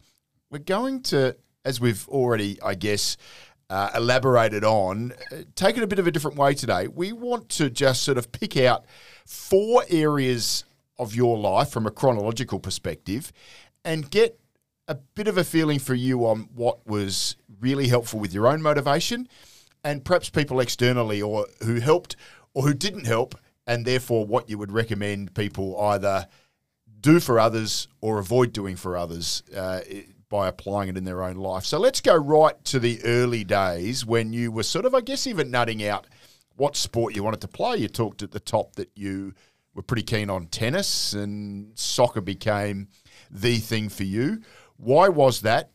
We're going to, as we've already, I guess, uh, elaborated on, uh, take it a bit of a different way today. We want to just sort of pick out four areas of your life from a chronological perspective and get a bit of a feeling for you on what was really helpful with your own motivation and perhaps people externally or who helped or who didn't help and therefore what you would recommend people either do for others or avoid doing for others uh, by applying it in their own life. So let's go right to the early days when you were sort of, I guess, even nutting out what sport you wanted to play. You talked at the top that you were pretty keen on tennis and soccer became the thing for you. Why was that?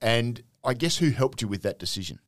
And I guess who helped you with that decision?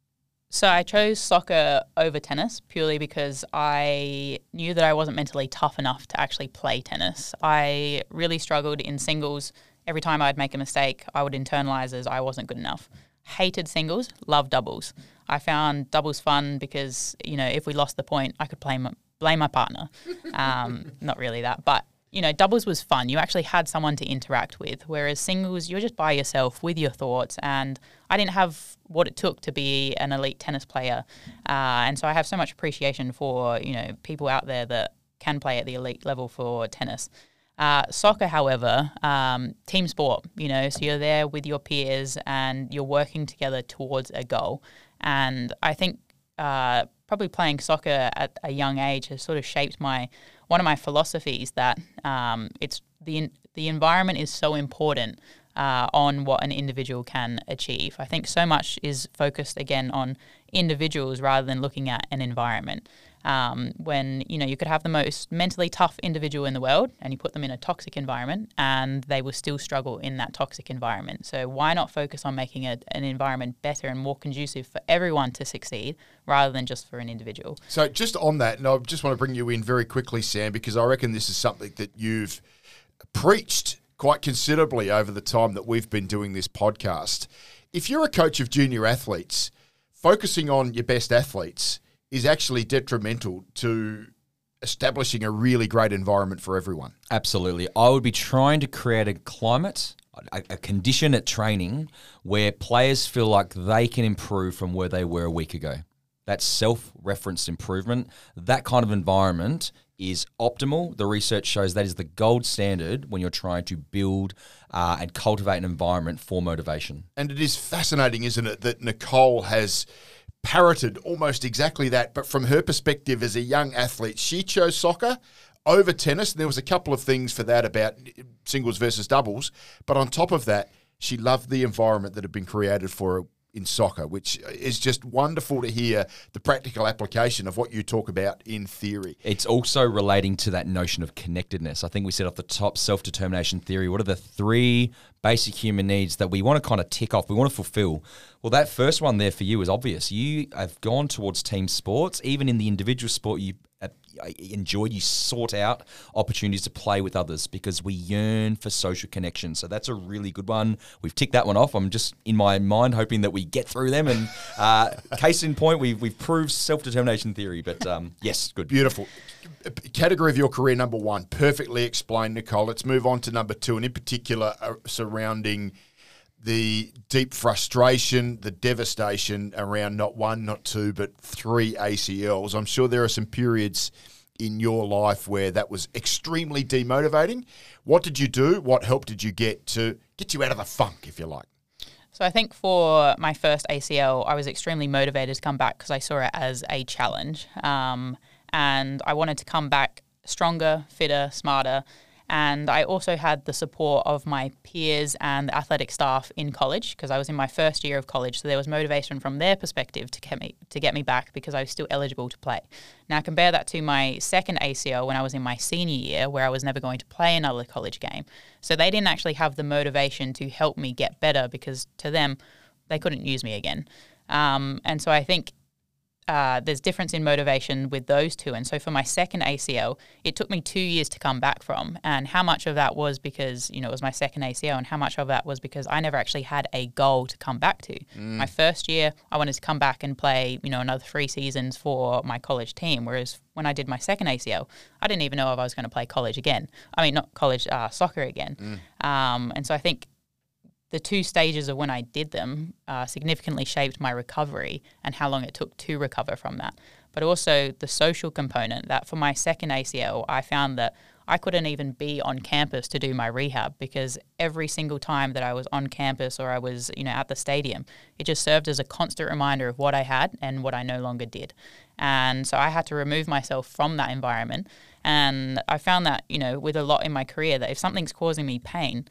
So I chose soccer over tennis purely because I knew that I wasn't mentally tough enough to actually play tennis. I really struggled in singles. Every time I'd make a mistake, I would internalize as I wasn't good enough. Hated singles, loved doubles. I found doubles fun because, you know, if we lost the point, I could play my, blame my partner. Um, not really that, but you know, doubles was fun. You actually had someone to interact with, whereas singles, you're just by yourself with your thoughts. And I didn't have what it took to be an elite tennis player, uh, and so I have so much appreciation for you know people out there that can play at the elite level for tennis. Uh, soccer, however, um, team sport, you know, so you're there with your peers and you're working together towards a goal. And I think uh, probably playing soccer at a young age has sort of shaped my one of my philosophies that um, it's the the environment is so important uh, on what an individual can achieve. I think so much is focused again on individuals rather than looking at an environment. Um, when you know you could have the most mentally tough individual in the world and you put them in a toxic environment and they will still struggle in that toxic environment so why not focus on making a, an environment better and more conducive for everyone to succeed rather than just for an individual so just on that and i just want to bring you in very quickly sam because i reckon this is something that you've preached quite considerably over the time that we've been doing this podcast if you're a coach of junior athletes focusing on your best athletes is actually detrimental to establishing a really great environment for everyone. Absolutely. I would be trying to create a climate, a, a, condition at training where players feel like they can improve from where they were a week ago. That self referenced improvement, that kind of environment is optimal. The research shows that is the gold standard when you're trying to build uh, and cultivate an environment for motivation. And it is fascinating, isn't it, that Nicole has parroted almost exactly that. But from her perspective as a young athlete, she chose soccer over tennis. There was a couple of things for that about singles versus doubles. But on top of that, she loved the environment that had been created for her in soccer, which is just wonderful to hear the practical application of what you talk about in theory. It's also relating to that notion of connectedness. I think we said off the top self determination theory. What are the three basic human needs that we want to kind of tick off, we want to fulfill? Well, that first one there for you is obvious. You have gone towards team sports, even in the individual sport you enjoyed. You sought out opportunities to play with others because we yearn for social connection. So that's a really good one. We've ticked that one off. I'm just in my mind hoping that we get through them. And uh, case in point, we've, we've proved self determination theory. But um, yes, good. Beautiful. Category of your career number one, perfectly explained, Nicole. Let's move on to number two, and in particular, uh, surrounding the deep frustration, the devastation around not one, not two, but three ACLs. I'm sure there are some periods in your life where that was extremely demotivating. What did you do? What help did you get to get you out of the funk, if you like? So I think for my first ACL, I was extremely motivated to come back because I saw it as a challenge, um, and I wanted to come back stronger, fitter, smarter, and I also had the support of my peers and the athletic staff in college because I was in my first year of college. So there was motivation from their perspective to get me to get me back because I was still eligible to play. Now compare that to my second ACL when I was in my senior year where I was never going to play another college game. So they didn't actually have the motivation to help me get better because to them they couldn't use me again. Um, and so I think uh, there's difference in motivation with those two. And so for my second ACL, it took me two years to come back from. And how much of that was because, you know, it was my second ACL and how much of that was because I never actually had a goal to come back to. Mm. My first year, I wanted to come back and play, you know, another three seasons for my college team. Whereas when I did my second ACL, I didn't even know if I was going to play college again. I mean, not college uh, soccer again. Mm. Um, and so I think the two stages of when I did them uh, significantly shaped my recovery and how long it took to recover from that. But also the social component that for my second ACL, I found that I couldn't even be on campus to do my rehab because every single time that I was on campus or I was, you know, at the stadium, it just served as a constant reminder of what I had and what I no longer did. And so I had to remove myself from that environment. And I found that, you know, with a lot in my career that if something's causing me pain,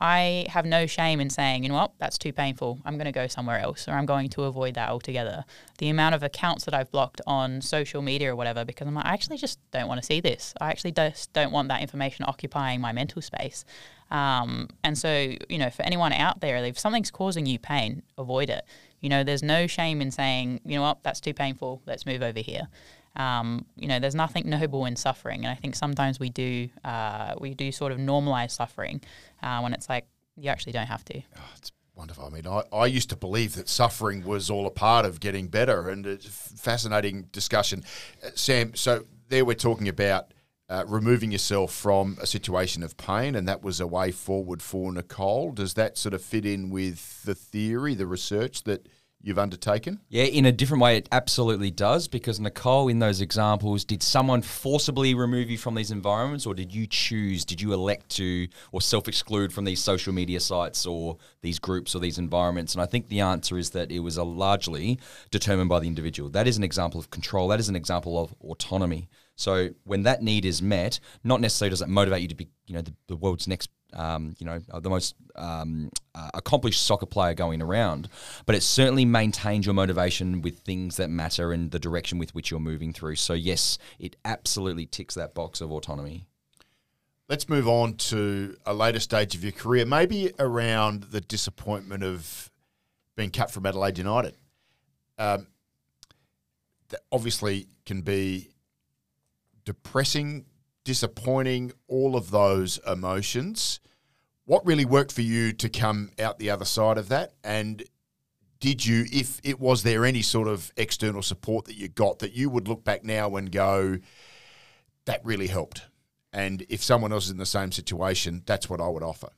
I have no shame in saying, you know what, that's too painful. I'm going to go somewhere else or I'm going to avoid that altogether. The amount of accounts that I've blocked on social media or whatever because I'm like, I actually just don't want to see this. I actually just don't want that information occupying my mental space. Um, and so, you know, for anyone out there, if something's causing you pain, avoid it. You know, there's no shame in saying, you know what, that's too painful. Let's move over here. Um, you know, there's nothing noble in suffering, and I think sometimes we do uh, we do sort of normalize suffering uh, when it's like you actually don't have to. Oh, it's wonderful. I mean, I, I used to believe that suffering was all a part of getting better, and it's fascinating discussion. Uh, Sam, so there we're talking about. Uh, removing yourself from a situation of pain, and that was a way forward for Nicole. Does that sort of fit in with the theory, the research that you've undertaken? Yeah, in a different way, it absolutely does. Because Nicole, in those examples, did someone forcibly remove you from these environments, or did you choose? Did you elect to or self-exclude from these social media sites or these groups or these environments? And I think the answer is that it was largely determined by the individual. That is an example of control. That is an example of autonomy. So when that need is met, not necessarily does it motivate you to be, you know, the, the world's next um, you know, the most um, uh, accomplished soccer player going around. But it certainly maintains your motivation with things that matter and the direction with which you're moving through. So, yes, it absolutely ticks that box of autonomy. Let's move on to a later stage of your career, maybe around the disappointment of being cut from Adelaide United. Um, that obviously can be depressing disappointing, all of those emotions. What really worked for you to come out the other side of that? And did you, if it was there any sort of external support that you got that you would look back now and go, that really helped? And if someone else is in the same situation, that's what I would offer.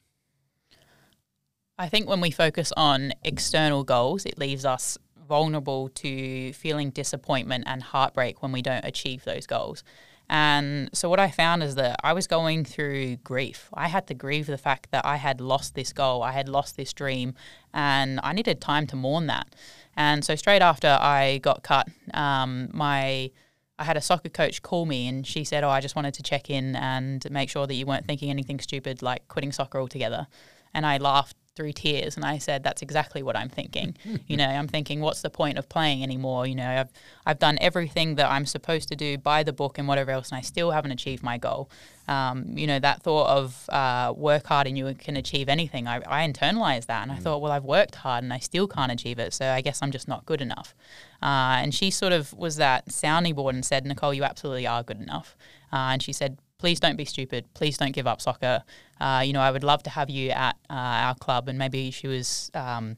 I think when we focus on external goals, it leaves us vulnerable to feeling disappointment and heartbreak when we don't achieve those goals. And so what I found is that I was going through grief. I had to grieve the fact that I had lost this goal, I had lost this dream, and I needed time to mourn that. And so straight after I got cut, um, my I had a soccer coach call me and she said, "Oh, I just wanted to check in and make sure that you weren't thinking anything stupid like quitting soccer altogether." And I laughed through tears and I said that's exactly what I'm thinking. you know, I'm thinking what's the point of playing anymore? You know, I've I've done everything that I'm supposed to do by the book and whatever else and I still haven't achieved my goal. Um, you know, that thought of uh, work hard and you can achieve anything. I, I internalized that and I thought, well, I've worked hard and I still can't achieve it, so I guess I'm just not good enough. Uh, and she sort of was that sounding board and said, Nicole, you absolutely are good enough. Uh, and she said, please don't be stupid. Please don't give up soccer. Uh, you know, I would love to have you at uh, our club. And maybe she was, um,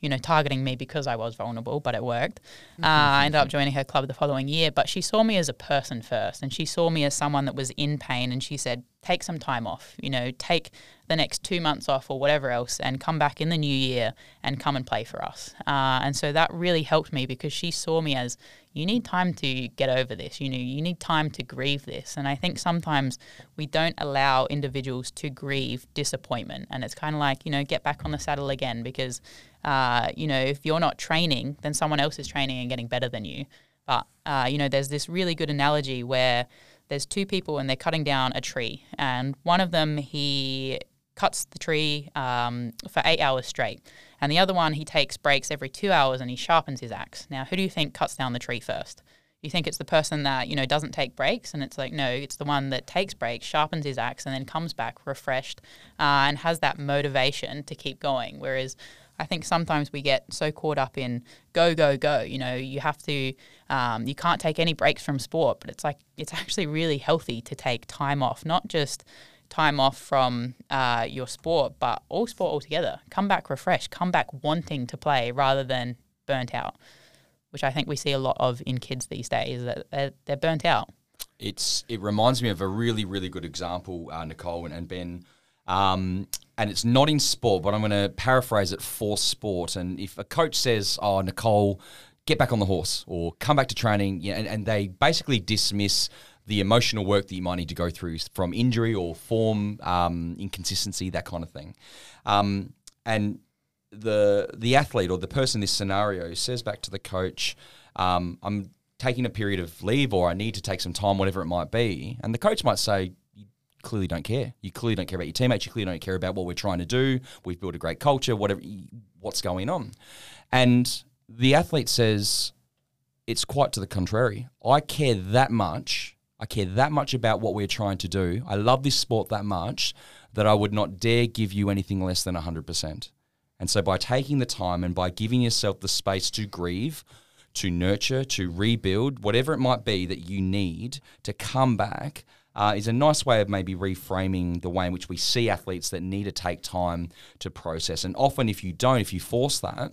you know, targeting me because I was vulnerable, but it worked. Uh, I ended up joining her club the following year. But she saw me as a person first, and she saw me as someone that was in pain. And she said, take some time off. You know, take the next two months off or whatever else, and come back in the new year and come and play for us. Uh, and so that really helped me because she saw me as you need time to get over this. You know, you need time to grieve this. And I think sometimes we don't allow individuals to grieve disappointment. And it's kind of like, you know, get back on the saddle again because, uh, you know, if you're not training, then someone else is training and getting better than you. But, uh, you know, there's this really good analogy where there's two people and they're cutting down a tree. And one of them, he cuts the tree um, for eight hours straight. And the other one, he takes breaks every two hours and he sharpens his axe. Now, who do you think cuts down the tree first? You think it's the person that you know doesn't take breaks, and it's like no, it's the one that takes breaks, sharpens his axe, and then comes back refreshed uh, and has that motivation to keep going. Whereas I think sometimes we get so caught up in go, go, go. You know, you have to, um, you can't take any breaks from sport, but it's like, it's actually really healthy to take time off, not just time off from uh, your sport, but all sport altogether. Come back refreshed, come back wanting to play rather than burnt out, which I think we see a lot of in kids these days that they're, they're burnt out. It's it reminds me of a really really good example, uh, Nicole and, and Ben. Um, and it's not in sport, but I'm going to paraphrase it for sport. And if a coach says, "Oh, Nicole, get back on the horse," or "Come back to training," yeah, and, and they basically dismiss the emotional work that you might need to go through from injury or form um, inconsistency, that kind of thing. Um, and the the athlete or the person in this scenario says back to the coach, um, "I'm taking a period of leave, or I need to take some time, whatever it might be." And the coach might say, "You clearly don't care. You clearly don't care about your teammates. You clearly don't care about what we're trying to do. We've built a great culture. Whatever, what's going on?" And the athlete says, "It's quite to the contrary. I care that much." I care that much about what we're trying to do. I love this sport that much that I would not dare give you anything less than 100%. And so, by taking the time and by giving yourself the space to grieve, to nurture, to rebuild, whatever it might be that you need to come back, uh, is a nice way of maybe reframing the way in which we see athletes that need to take time to process. And often, if you don't, if you force that,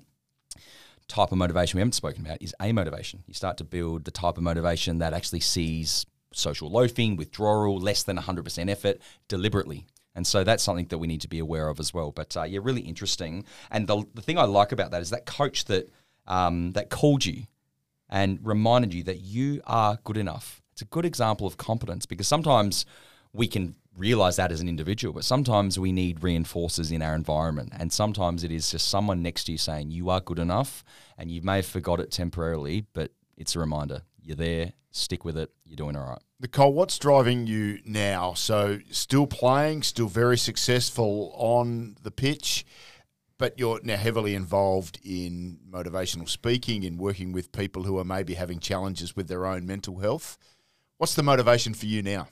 type of motivation we haven't spoken about is a motivation. You start to build the type of motivation that actually sees social loafing, withdrawal, less than 100% effort deliberately. And so that's something that we need to be aware of as well. But uh, yeah, really interesting. And the, the thing I like about that is that coach that um, that called you and reminded you that you are good enough. It's a good example of competence because sometimes we can realize that as an individual, but sometimes we need reinforcers in our environment. And sometimes it is just someone next to you saying, You are good enough. And you may have forgot it temporarily, but it's a reminder. You're there, stick with it, you're doing all right. Nicole, what's driving you now? So, still playing, still very successful on the pitch, but you're now heavily involved in motivational speaking, in working with people who are maybe having challenges with their own mental health. What's the motivation for you now?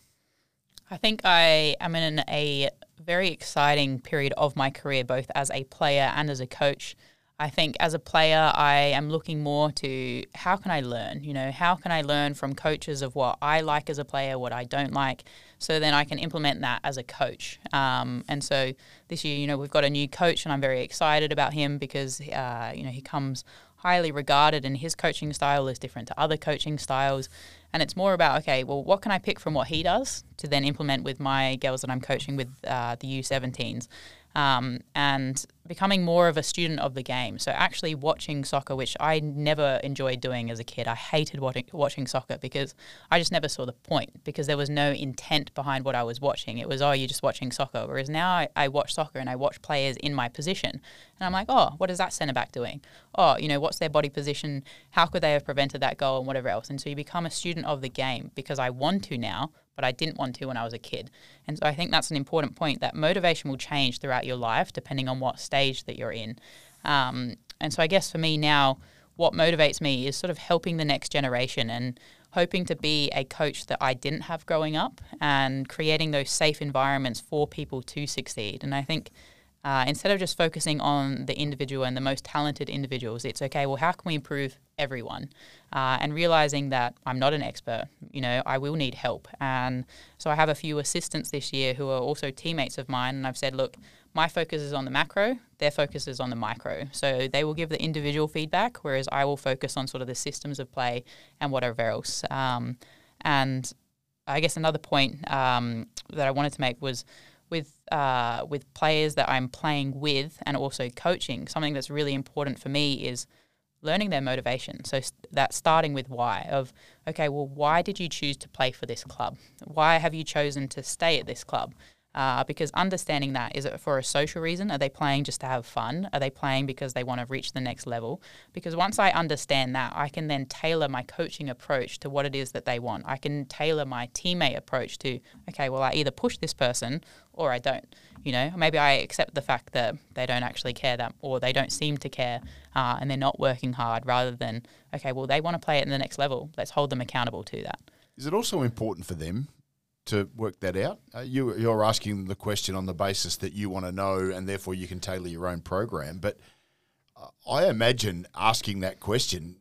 I think I am in a very exciting period of my career, both as a player and as a coach. I think as a player, I am looking more to how can I learn? You know, how can I learn from coaches of what I like as a player, what I don't like, so then I can implement that as a coach. Um, and so this year, you know, we've got a new coach, and I'm very excited about him because, uh, you know, he comes highly regarded, and his coaching style is different to other coaching styles. And it's more about, okay, well, what can I pick from what he does to then implement with my girls that I'm coaching with uh, the U17s? Um, and becoming more of a student of the game. So actually watching soccer, which I never enjoyed doing as a kid. I hated watching, watching soccer because I just never saw the point because there was no intent behind what I was watching. It was, oh, you're just watching soccer. Whereas now I, I watch soccer and I watch players in my position. And I'm like, oh, what is that centre back doing? Oh, you know, what's their body position? How could they have prevented that goal and whatever else? And so you become a student of the game because I want to now but I didn't want to when I was a kid. And so I think that's an important point that motivation will change throughout your life depending on what stage that you're in. Um, and so I guess for me now, what motivates me is sort of helping the next generation and hoping to be a coach that I didn't have growing up and creating those safe environments for people to succeed. And I think uh, instead of just focusing on the individual and the most talented individuals, it's okay, well, how can we improve everyone? Uh, and realizing that I'm not an expert, you know, I will need help. And so I have a few assistants this year who are also teammates of mine. And I've said, look, my focus is on the macro, their focus is on the micro. So they will give the individual feedback, whereas I will focus on sort of the systems of play and whatever else. Um, and I guess another point um, that I wanted to make was with uh, with players that I'm playing with and also coaching, something that's really important for me is learning their motivation. So st- that starting with why of okay, well, why did you choose to play for this club? Why have you chosen to stay at this club? Uh, because understanding that is it for a social reason? Are they playing just to have fun? Are they playing because they want to reach the next level? Because once I understand that, I can then tailor my coaching approach to what it is that they want. I can tailor my teammate approach to okay, well, I either push this person or I don't. You know, maybe I accept the fact that they don't actually care that, or they don't seem to care, uh, and they're not working hard. Rather than okay, well, they want to play it in the next level. Let's hold them accountable to that. Is it also important for them to work that out? Uh, you, you're asking the question on the basis that you want to know, and therefore you can tailor your own program. But uh, I imagine asking that question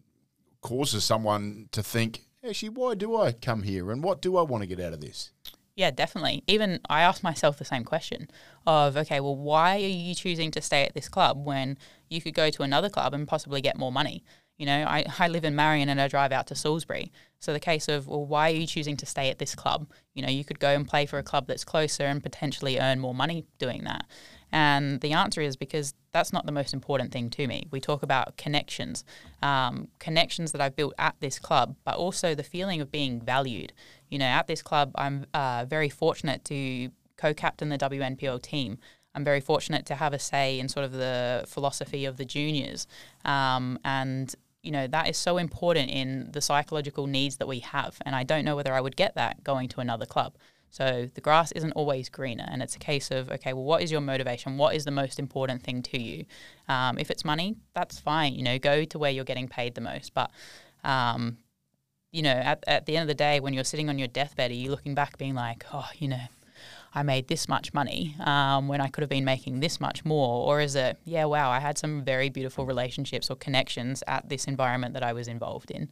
causes someone to think, actually, why do I come here, and what do I want to get out of this? Yeah, definitely. Even I ask myself the same question of, okay, well, why are you choosing to stay at this club when you could go to another club and possibly get more money? You know, I, I live in Marion and I drive out to Salisbury. So the case of, well, why are you choosing to stay at this club? You know, you could go and play for a club that's closer and potentially earn more money doing that. And the answer is because that's not the most important thing to me. We talk about connections, um, connections that I've built at this club, but also the feeling of being valued. You know, at this club, I'm uh, very fortunate to co captain the WNPL team. I'm very fortunate to have a say in sort of the philosophy of the juniors. Um, and you know that is so important in the psychological needs that we have and i don't know whether i would get that going to another club. So the grass isn't always greener and it's a case of okay well what is your motivation? What is the most important thing to you? Um, if it's money that's fine you know go to where you're getting paid the most. But um, you know at, at the end of the day when you're sitting on your deathbed are you looking back being like oh you know I made this much money um, when I could have been making this much more? Or is it, yeah, wow, I had some very beautiful relationships or connections at this environment that I was involved in?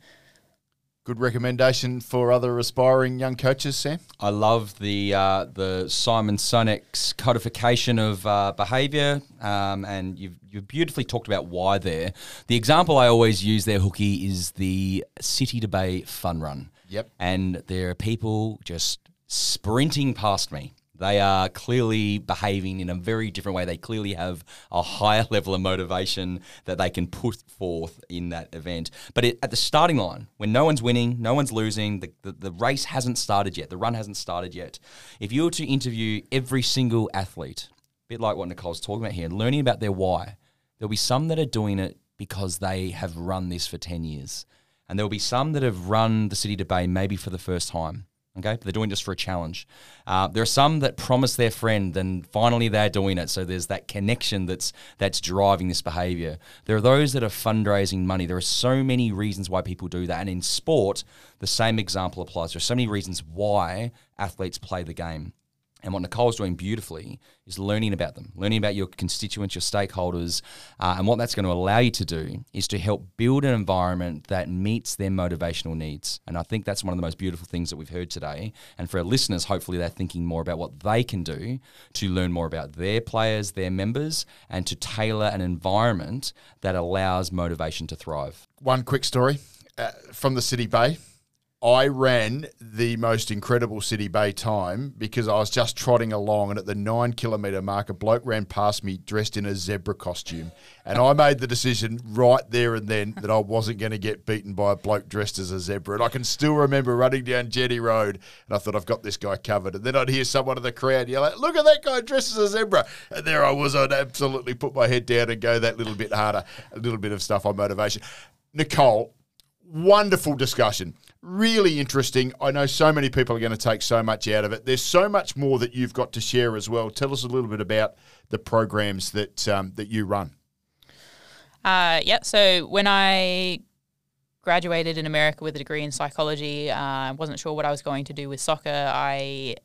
Good recommendation for other aspiring young coaches, Sam. I love the uh, the Simon Sinek's codification of uh, behaviour, um, and you've you've beautifully talked about why there. The example I always use there, Hookie, is the City to Bay fun run. Yep. And there are people just sprinting past me they are clearly behaving in a very different way. They clearly have a higher level of motivation that they can put forth in that event. But it, at the starting line, when no one's winning, no one's losing, the, the, the race hasn't started yet, the run hasn't started yet. If you were to interview every single athlete, a bit like what Nicole's talking about here, learning about their why, there'll be some that are doing it because they have run this for 10 years. And there'll be some that have run the City to Bay maybe for the first time. Okay, they're doing this for a challenge. Uh, there are some that promise their friend, and finally they're doing it. So there's that connection that's that's driving this behaviour. There are those that are fundraising money. There are so many reasons why people do that, and in sport, the same example applies. There are so many reasons why athletes play the game. And what Nicole's doing beautifully is learning about them, learning about your constituents, your stakeholders. Uh, and what that's going to allow you to do is to help build an environment that meets their motivational needs. And I think that's one of the most beautiful things that we've heard today. And for our listeners, hopefully they're thinking more about what they can do to learn more about their players, their members, and to tailor an environment that allows motivation to thrive. One quick story uh, from the City Bay. I ran the most incredible City Bay time because I was just trotting along, and at the nine kilometre mark, a bloke ran past me dressed in a zebra costume. And I made the decision right there and then that I wasn't going to get beaten by a bloke dressed as a zebra. And I can still remember running down Jetty Road, and I thought, I've got this guy covered. And then I'd hear someone in the crowd yell out, Look at that guy dressed as a zebra. And there I was. I'd absolutely put my head down and go that little bit harder, a little bit of stuff on motivation. Nicole, wonderful discussion. Really interesting. I know so many people are going to take so much out of it. There's so much more that you've got to share as well. Tell us a little bit about the programs that um, that you run. Uh, yeah. So when I graduated in America with a degree in psychology, uh, I wasn't sure what I was going to do with soccer. I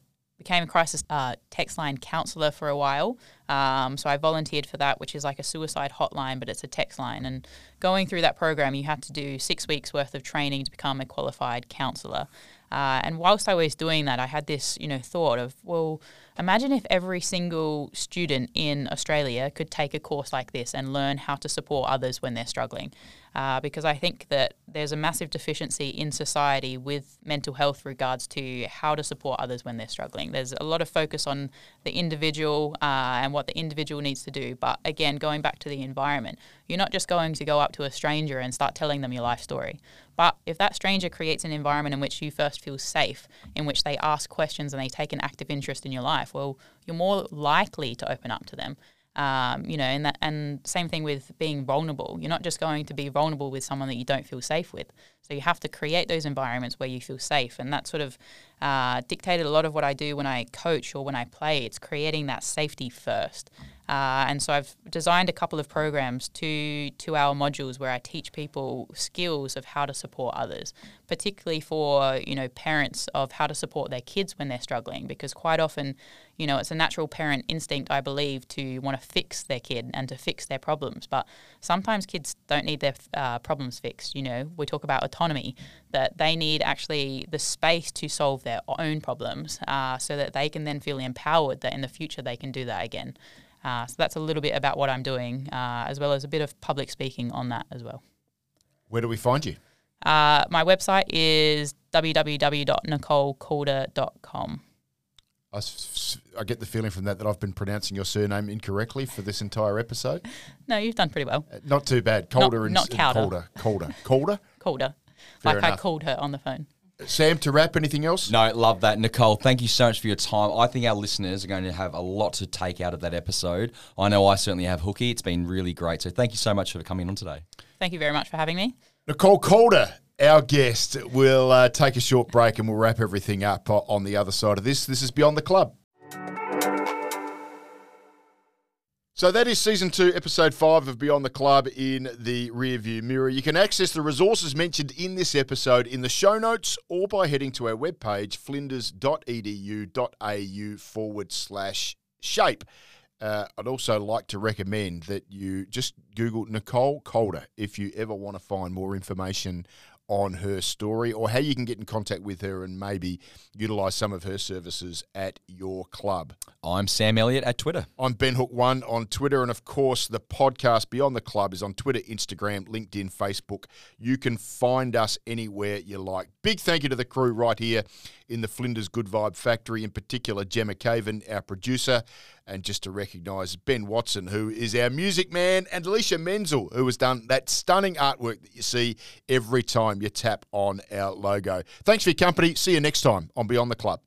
became a crisis uh, text line counselor for a while. Um, so I volunteered for that, which is like a suicide hotline, but it's a text line. And going through that program, you had to do six weeks worth of training to become a qualified counselor. Uh, and whilst I was doing that, I had this, you know, thought of, well, imagine if every single student in Australia could take a course like this and learn how to support others when they're struggling uh, because I think that there's a massive deficiency in society with mental health regards to how to support others when they're struggling. There's a lot of focus on the individual uh, and what the individual needs to do. But again, going back to the environment, you're not just going to go up to a stranger and start telling them your life story. But if that stranger creates an environment in which you first feel safe, in which they ask questions and they take an active interest in your life, well, you're more likely to open up to them. Um, you know, and that, and same thing with being vulnerable. You're not just going to be vulnerable with someone that you don't feel safe with. So you have to create those environments where you feel safe, and that sort of uh, dictated a lot of what I do when I coach or when I play. It's creating that safety first. Uh, and so I've designed a couple of programs, two two-hour modules where I teach people skills of how to support others, particularly for you know parents of how to support their kids when they're struggling, because quite often, you know, it's a natural parent instinct, I believe, to want to fix their kid and to fix their problems. But sometimes kids don't need their uh, problems fixed. You know, we talk about autonomy, that they need actually the space to solve their own problems, uh, so that they can then feel empowered that in the future they can do that again. Uh, so that's a little bit about what I'm doing, uh, as well as a bit of public speaking on that as well. Where do we find you? Uh, my website is www.nicolecalder.com. I, I get the feeling from that that I've been pronouncing your surname incorrectly for this entire episode. No, you've done pretty well. Uh, not too bad. Calder Not- and not and Calder. Calder. Calder. Calder. Fair like I called her on the phone. Sam, to wrap, anything else? No, love that. Nicole, thank you so much for your time. I think our listeners are going to have a lot to take out of that episode. I know I certainly have, Hookie. It's been really great. So thank you so much for coming on today. Thank you very much for having me. Nicole Calder, our guest. We'll uh, take a short break and we'll wrap everything up uh, on the other side of this. This is Beyond the Club. So that is season two, episode five of Beyond the Club in the rearview mirror. You can access the resources mentioned in this episode in the show notes or by heading to our webpage, flinders.edu.au forward slash shape. Uh, I'd also like to recommend that you just Google Nicole Calder if you ever want to find more information on her story or how you can get in contact with her and maybe utilize some of her services at your club. I'm Sam Elliott at Twitter. I'm Ben Hook One on Twitter, and of course, the podcast Beyond the Club is on Twitter, Instagram, LinkedIn, Facebook. You can find us anywhere you like. Big thank you to the crew right here in the Flinders Good Vibe Factory, in particular Gemma Caven, our producer, and just to recognise Ben Watson, who is our music man, and Alicia Menzel, who has done that stunning artwork that you see every time you tap on our logo. Thanks for your company. See you next time on Beyond the Club.